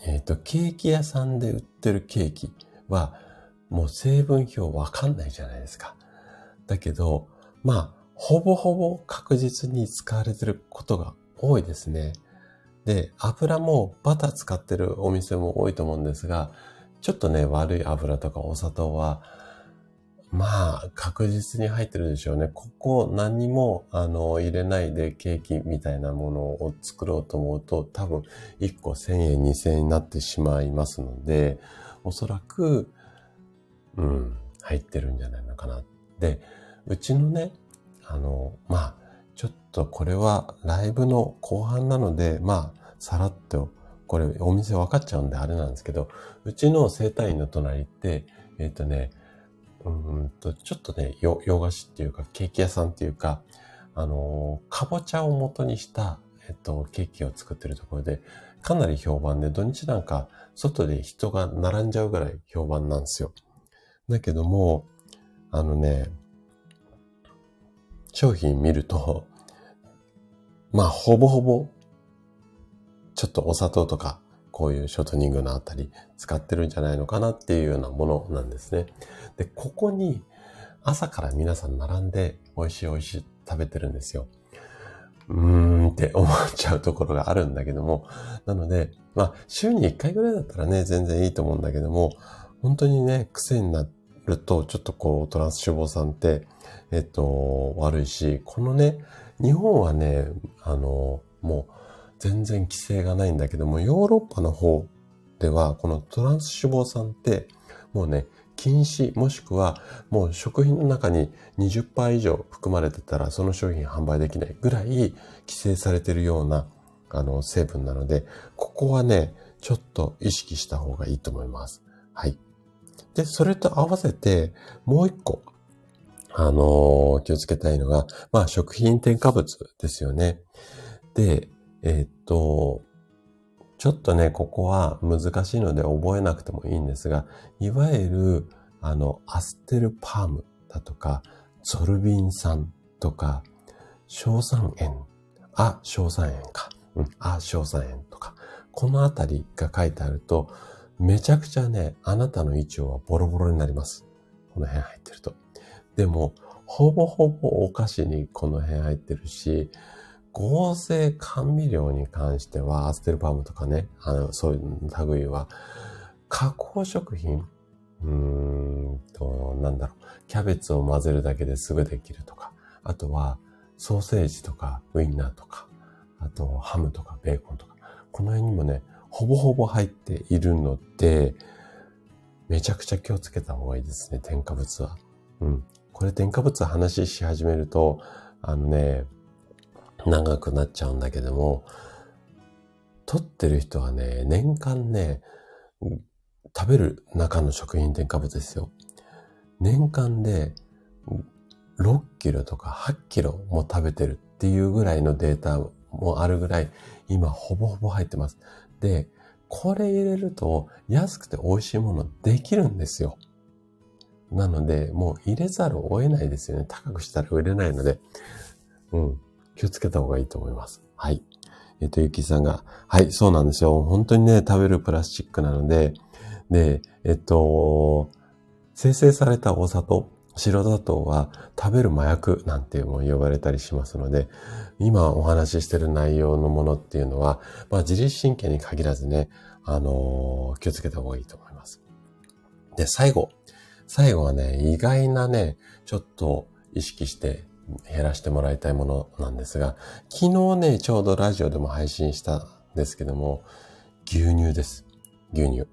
えっ、ー、と、ケーキ屋さんで売ってるケーキは、もう成分表わかんないじゃないですか。だけど、まあ、ほぼほぼ確実に使われてることが多いですね。で、油もバター使ってるお店も多いと思うんですが、ちょっとね、悪い油とかお砂糖は、まあ、確実に入ってるでしょうね。ここ何も、あの、入れないでケーキみたいなものを作ろうと思うと、多分1個1000円、2000円になってしまいますので、おそらく、うん、入ってるんじゃないのかな。で、うちのね、あの、まあ、ちょっとこれはライブの後半なので、まあ、さらっと、これお店分かっちゃうんであれなんですけど、うちの生体院の隣って、えっ、ー、とね、うんと、ちょっとね、洋菓子っていうか、ケーキ屋さんっていうか、あの、かぼちゃを元にした、えっと、ケーキを作ってるところで、かなり評判で、土日なんか、外で人が並んじゃうぐらい評判なんですよ。だけども、あのね、商品見ると、まあ、ほぼほぼ、ちょっとお砂糖とか、こういうショートニングのあたり使ってるんじゃないのかなっていうようなものなんですね。で、ここに朝から皆さん並んで美味しい美味しい食べてるんですよ。うーんって思っちゃうところがあるんだけども、なので、まあ、週に1回ぐらいだったらね、全然いいと思うんだけども、本当にね、癖になると、ちょっとこう、トランス脂肪酸って、えっと、悪いし、このね、日本はね、あの、もう、全然規制がないんだけども、ヨーロッパの方では、このトランス脂肪酸って、もうね、禁止、もしくはもう食品の中に20%以上含まれてたらその商品販売できないぐらい規制されてるようなあの成分なので、ここはね、ちょっと意識した方がいいと思います。はい。で、それと合わせてもう一個、あのー、気をつけたいのが、まあ食品添加物ですよね。で、え、っと、ちょっとね、ここは難しいので覚えなくてもいいんですが、いわゆる、あの、アステルパームだとか、ゾルビン酸とか、硝酸塩、あ、硝酸塩か。うん、あ、硝酸塩とか。このあたりが書いてあると、めちゃくちゃね、あなたの位置はボロボロになります。この辺入ってると。でも、ほぼほぼお菓子にこの辺入ってるし、合成甘味料に関しては、アステルパームとかね、あの、そういう類は、加工食品うーんと、なんだろう、キャベツを混ぜるだけですぐできるとか、あとは、ソーセージとか、ウインナーとか、あと、ハムとか、ベーコンとか、この辺にもね、ほぼほぼ入っているので、めちゃくちゃ気をつけた方がいいですね、添加物は。うん。これ添加物話し始めると、あのね、長くなっちゃうんだけども、取ってる人はね、年間ね、食べる中の食品添加物ですよ。年間で6キロとか8キロも食べてるっていうぐらいのデータもあるぐらい、今ほぼほぼ入ってます。で、これ入れると安くて美味しいものできるんですよ。なので、もう入れざるを得ないですよね。高くしたら売れないので、うん、気をつけた方がいいと思います。はい。えっ、と、ゆきさんが、はい、そうなんですよ。本当にね、食べるプラスチックなので、で、えっと、生成されたお砂糖、白砂糖は食べる麻薬なんても呼ばれたりしますので、今お話ししてる内容のものっていうのは、まあ自律神経に限らずね、あのー、気をつけた方がいいと思います。で、最後。最後はね、意外なね、ちょっと意識して減らしてもらいたいものなんですが、昨日ね、ちょうどラジオでも配信したんですけども、牛乳です。牛乳。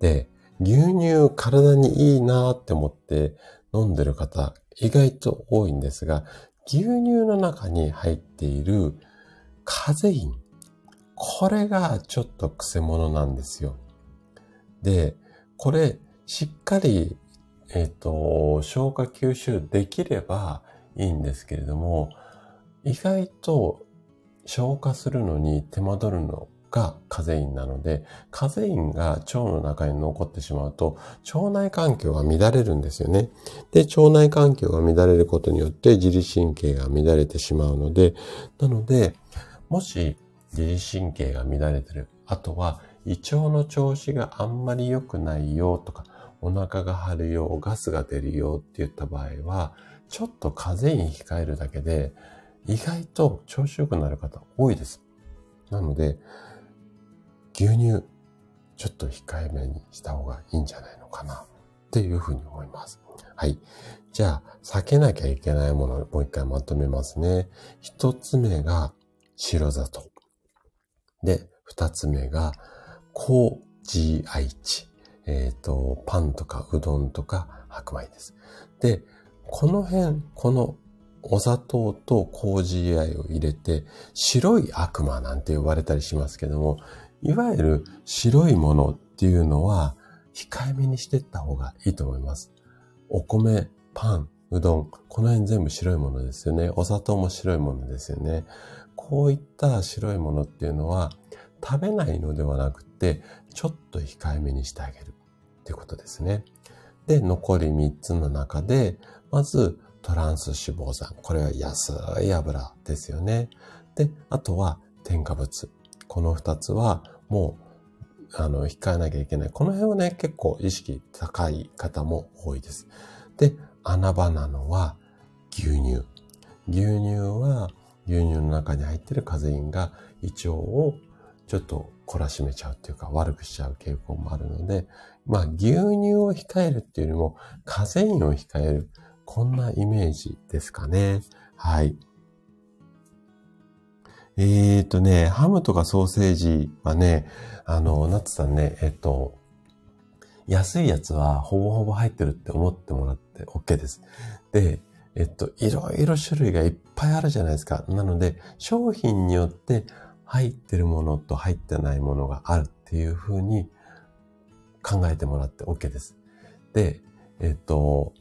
で、牛乳体にいいなって思って飲んでる方意外と多いんですが、牛乳の中に入っているカゼイン。これがちょっと癖者なんですよ。で、これしっかり、えっ、ー、と、消化吸収できればいいんですけれども、意外と消化するのに手間取るのがカゼインなので、カゼインが腸の中に残ってしまうと、腸内環境が乱れるんですよね。で、腸内環境が乱れることによって自律神経が乱れてしまうので、なので、もし自律神経が乱れてる、あとは胃腸の調子があんまり良くないよとか、お腹が張るよ、ガスが出るよって言った場合は、ちょっとカゼイン控えるだけで、意外と調子良くなる方多いです。なので、牛乳、ちょっと控えめにした方がいいんじゃないのかなっていうふうに思います。はい。じゃあ、避けなきゃいけないものをもう一回まとめますね。一つ目が白砂糖。で、二つ目が高 GI 値。えっ、ー、と、パンとかうどんとか白米です。で、この辺、このお砂糖と高 GI を入れて、白い悪魔なんて呼ばれたりしますけども、いわゆる白いものっていうのは控えめにしていった方がいいと思います。お米、パン、うどん、この辺全部白いものですよね。お砂糖も白いものですよね。こういった白いものっていうのは食べないのではなくて、ちょっと控えめにしてあげるっていうことですね。で、残り3つの中で、まずトランス脂肪酸。これは安い油ですよね。で、あとは添加物。この二つはもう、あの、控えなきゃいけない。この辺はね、結構意識高い方も多いです。で、穴場なのは牛乳。牛乳は牛乳の中に入ってるカゼインが胃腸をちょっと懲らしめちゃうっていうか悪くしちゃう傾向もあるので、まあ牛乳を控えるっていうよりもカゼインを控える。こんなイメージですかね。はい。えーとね、ハムとかソーセージはね、あの、ナッツさんね、えっと、安いやつはほぼほぼ入ってるって思ってもらって OK です。で、えっと、いろいろ種類がいっぱいあるじゃないですか。なので、商品によって入ってるものと入ってないものがあるっていうふうに考えてもらって OK です。で、えっと、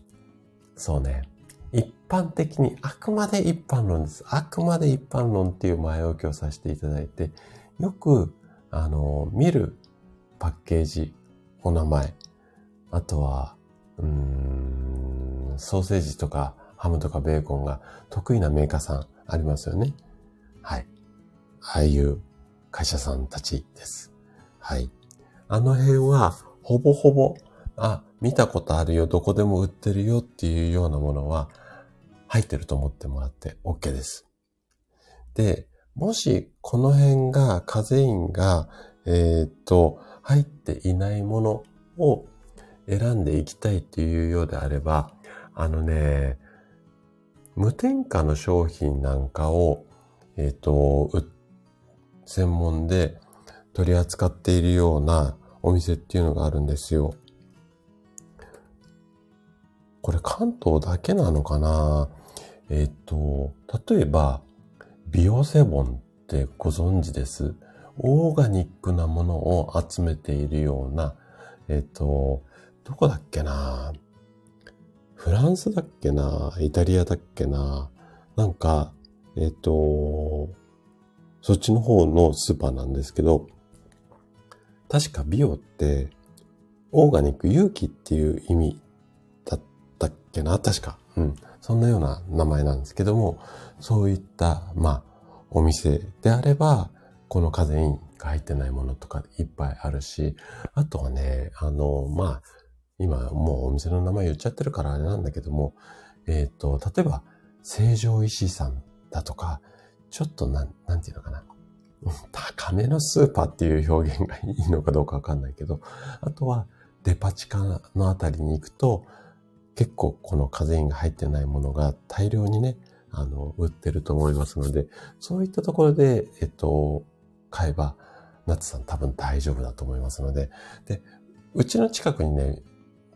そうね。一般的に、あくまで一般論です。あくまで一般論っていう前置きをさせていただいて、よく、あの、見るパッケージ、お名前、あとは、うん、ソーセージとかハムとかベーコンが得意なメーカーさんありますよね。はい。ああいう会社さんたちです。はい。あの辺は、ほぼほぼ、あ、見たことあるよ、どこでも売ってるよっていうようなものは入ってると思ってもらって OK です。で、もしこの辺がカゼインが、えっ、と、入っていないものを選んでいきたいっていうようであれば、あのね、無添加の商品なんかを、えっ、と、専門で取り扱っているようなお店っていうのがあるんですよ。これ関東だけなのかな？えっ、と、例えば、ビオセボンってご存知です？オーガニックなものを集めているような、えっ、と、どこだっけな？フランスだっけな？イタリアだっけな？なんか、えっ、と、そっちの方のスーパーなんですけど、確かビオって、オーガニック勇気っていう意味けな確か。うん。そんなような名前なんですけども、そういった、まあ、お店であれば、このカゼインが入ってないものとかいっぱいあるし、あとはね、あの、まあ、今もうお店の名前言っちゃってるからあれなんだけども、えっ、ー、と、例えば、成城石井さんだとか、ちょっとなん、なんていうのかな。高めのスーパーっていう表現がいいのかどうかわかんないけど、あとはデパ地下のあたりに行くと、結構このカゼインが入ってないものが大量にね、あの、売ってると思いますので、そういったところで、えっと、買えば、ナツさん多分大丈夫だと思いますので、で、うちの近くにね、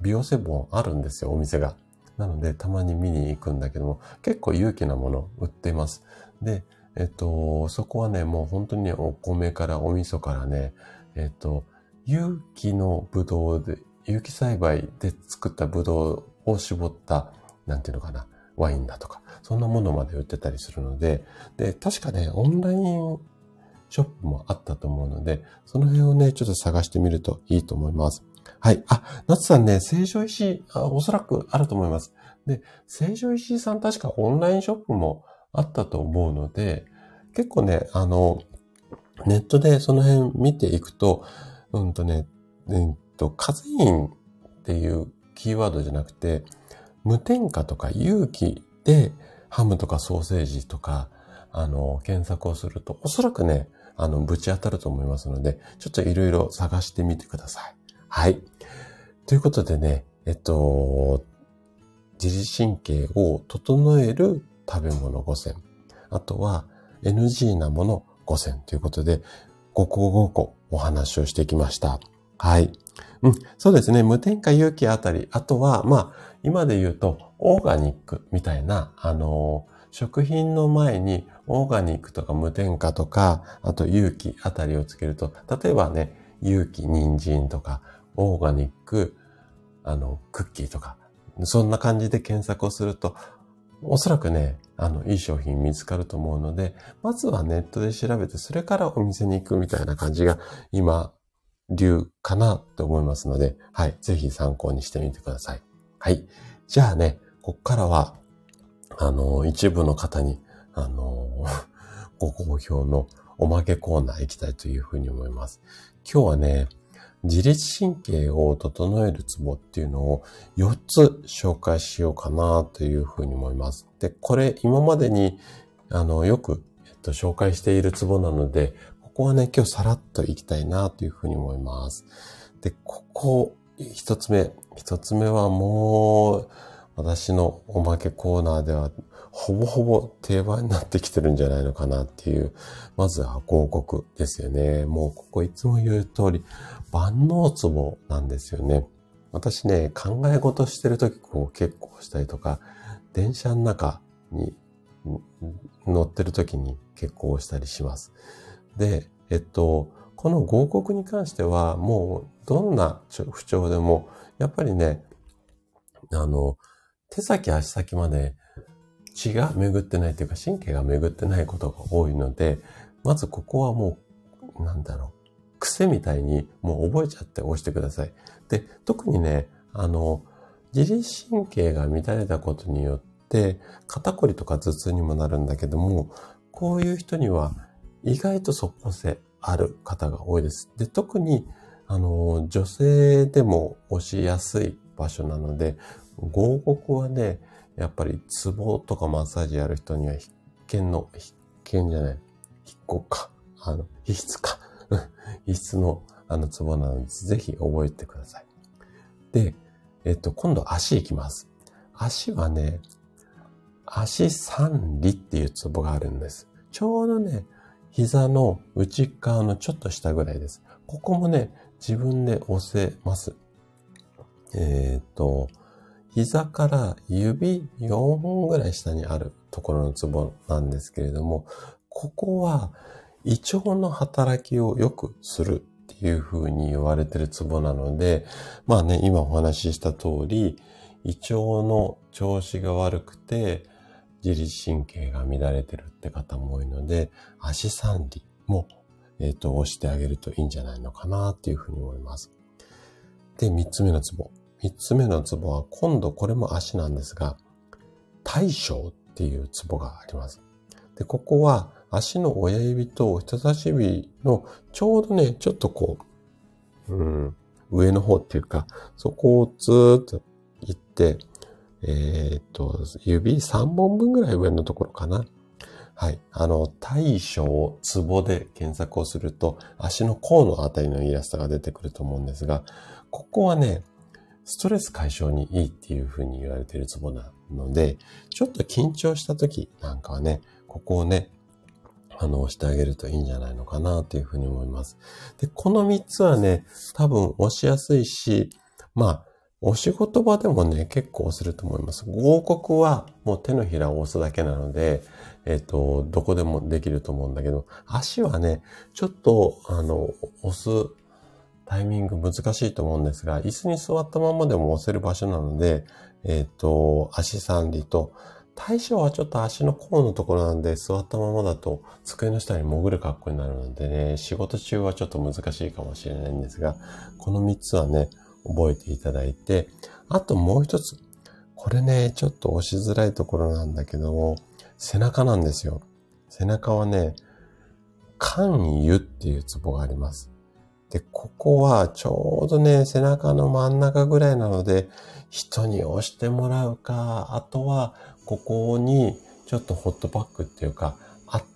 美容セボンあるんですよ、お店が。なので、たまに見に行くんだけども、結構勇気なもの売ってます。で、えっと、そこはね、もう本当にお米からお味噌からね、えっと、有機のブドウで、有機栽培で作ったブドウを絞った、なんていうのかな、ワインだとか、そんなものまで売ってたりするので、で、確かね、オンラインショップもあったと思うので、その辺をね、ちょっと探してみるといいと思います。はい。あ、夏さんね、成城石あ、おそらくあると思います。で、成城石井さん確かオンラインショップもあったと思うので、結構ね、あの、ネットでその辺見ていくと、うんとね、えっと、カゼインっていうキーワードじゃなくて、無添加とか有機でハムとかソーセージとか、あの、検索をすると、おそらくね、あの、ぶち当たると思いますので、ちょっといろいろ探してみてください。はい。ということでね、えっと、自律神経を整える食べ物5選。あとは NG なもの5選ということで、5個5個お話をしてきました。はい。うん、そうですね。無添加有機あたり。あとは、まあ、今で言うと、オーガニックみたいな、あのー、食品の前にオーガニックとか無添加とか、あと有機あたりをつけると、例えばね、有機人参とか、オーガニック、あの、クッキーとか、そんな感じで検索をすると、おそらくね、あの、いい商品見つかると思うので、まずはネットで調べて、それからお店に行くみたいな感じが、今、流かなって思いますので、はい、ぜひ参考にしてみてください。はい。じゃあね、こっからは、あの、一部の方に、あの、ご好評のおまけコーナー行きたいというふうに思います。今日はね、自律神経を整えるツボっていうのを4つ紹介しようかなというふうに思います。で、これ今までにあのよく、えっと、紹介しているツボなので、ここはね、今日さらっといきたいなというふうに思います。で、ここ、一つ目。一つ目はもう、私のおまけコーナーではほぼほぼ定番になってきてるんじゃないのかなっていう、まずは広告ですよね。もうここいつも言う通り、万能ツボなんですよね。私ね、考え事してるときこう結構したりとか、電車の中に乗ってるときに結構したりします。で、えっと、この合谷に関しては、もうどんな不調でも、やっぱりね、あの、手先足先まで血が巡ってないというか神経が巡ってないことが多いので、まずここはもう、なんだろう、癖みたいにもう覚えちゃって押してください。で、特にね、あの、自律神経が乱れたことによって、肩こりとか頭痛にもなるんだけども、こういう人には意外と即効性ある方が多いです。で、特に、あの、女性でも押しやすい場所なので、合谷はね、やっぱりツボとかマッサージやる人には必見の、必見じゃない、必行か、あの、必須か、必須のあのツボなので、ぜひ覚えてください。で、えっと、今度足いきます。足はね、足三里っていうツボがあるんです。ちょうどね、膝の内側のちょっと下ぐらいです。ここもね、自分で押せます。えっ、と、膝から指4本ぐらい下にあるところのツボなんですけれども、ここは胃腸の働きを良くするっていう風に言われてるツボなので、まあね、今お話しした通り、胃腸の調子が悪くて、自律神経が乱れてるって方も多いので、足三里も、えっ、ー、と、押してあげるといいんじゃないのかなっていうふうに思います。で、三つ目のツボ。三つ目のツボは、今度これも足なんですが、大将っていうツボがあります。で、ここは足の親指と人差し指のちょうどね、ちょっとこう、うん、上の方っていうか、そこをずーっと行って、えー、っと、指3本分ぐらい上のところかな。はい。あの、大小ツボで検索をすると、足の甲のあたりのイラストが出てくると思うんですが、ここはね、ストレス解消にいいっていうふうに言われているツボなので、ちょっと緊張した時なんかはね、ここをね、あの、押してあげるといいんじゃないのかなというふうに思います。で、この3つはね、多分押しやすいし、まあ、お仕事場でもね、結構押せると思います。合谷はもう手のひらを押すだけなので、えっ、と、どこでもできると思うんだけど、足はね、ちょっと、あの、押すタイミング難しいと思うんですが、椅子に座ったままでも押せる場所なので、えっ、と、足三里と、対象はちょっと足の甲のところなんで、座ったままだと机の下に潜る格好になるのでね、仕事中はちょっと難しいかもしれないんですが、この3つはね、覚えていただいて、あともう一つ。これね、ちょっと押しづらいところなんだけども、背中なんですよ。背中はね、肝油っていうツボがあります。で、ここはちょうどね、背中の真ん中ぐらいなので、人に押してもらうか、あとは、ここにちょっとホットパックっていうか、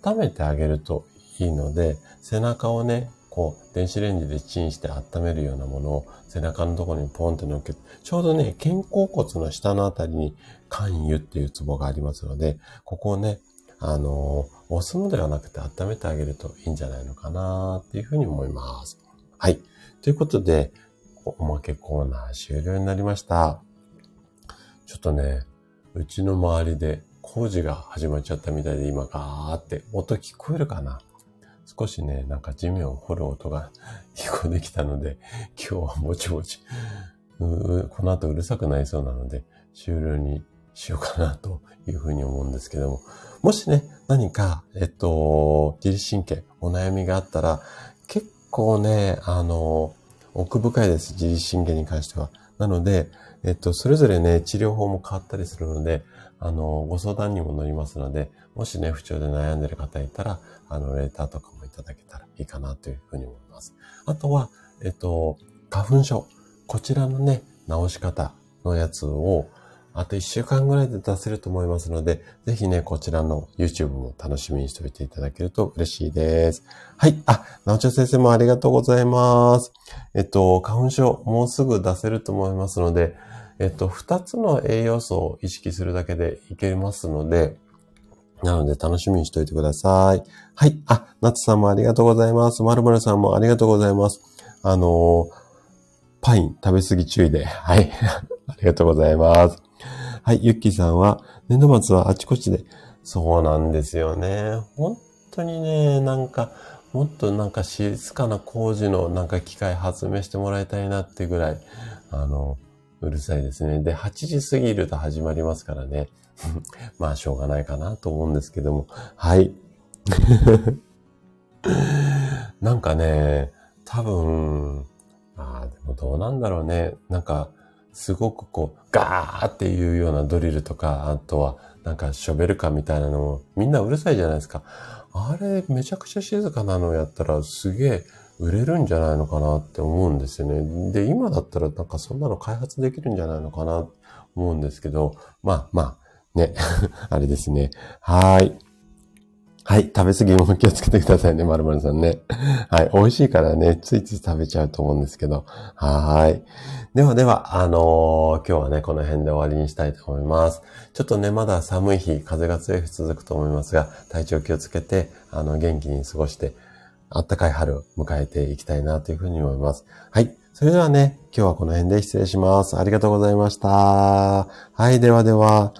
温めてあげるといいので、背中をね、こう、電子レンジでチンして温めるようなものを背中のところにポンって乗っけて、ちょうどね、肩甲骨の下のあたりに肝油っていうツボがありますので、ここをね、あのー、押すのではなくて温めてあげるといいんじゃないのかなっていうふうに思います。はい。ということで、おまけコーナー終了になりました。ちょっとね、うちの周りで工事が始まっちゃったみたいで今ガーって音聞こえるかな？少しね、なんか地面を掘る音が 聞こえてきたので、今日はぼちぼち、この後うるさくなりそうなので、終了にしようかなというふうに思うんですけども、もしね、何か、えっと、自律神経、お悩みがあったら、結構ね、あの、奥深いです、自律神経に関しては。なので、えっと、それぞれね、治療法も変わったりするので、あの、ご相談にも乗りますので、もしね、不調で悩んでる方いたら、あの、レーターとかただけたらいいかなというふうに思います。あとは、えっと、花粉症。こちらのね、治し方のやつを、あと1週間ぐらいで出せると思いますので、ぜひね、こちらの YouTube も楽しみにしておいていただけると嬉しいです。はい。あ、なおちゃん先生もありがとうございます。えっと、花粉症、もうすぐ出せると思いますので、えっと、2つの栄養素を意識するだけでいけますので、なので楽しみにしておいてください。はい。あ、夏さんもありがとうございます。まるまるさんもありがとうございます。あのー、パイン食べ過ぎ注意で。はい。ありがとうございます。はい。ゆっきーさんは、年度末はあちこちで。そうなんですよね。本当にね、なんか、もっとなんか静かな工事のなんか機械発明してもらいたいなってぐらい、あの、うるさいですね。で、8時過ぎると始まりますからね。まあ、しょうがないかなと思うんですけども。はい。なんかね、多分、ああ、でもどうなんだろうね。なんか、すごくこう、ガーっていうようなドリルとか、あとは、なんかショベルカーみたいなのも、みんなうるさいじゃないですか。あれ、めちゃくちゃ静かなのやったら、すげえ売れるんじゃないのかなって思うんですよね。で、今だったらなんかそんなの開発できるんじゃないのかな思うんですけど、まあまあ、ね、あれですね。はい。はい。食べ過ぎも気をつけてくださいね、まるまるさんね。はい。美味しいからね、ついつい食べちゃうと思うんですけど。はい。ではでは、あのー、今日はね、この辺で終わりにしたいと思います。ちょっとね、まだ寒い日、風が強い日続くと思いますが、体調気をつけて、あの、元気に過ごして、あったかい春を迎えていきたいなというふうに思います。はい。それではね、今日はこの辺で失礼します。ありがとうございました。はい。ではでは。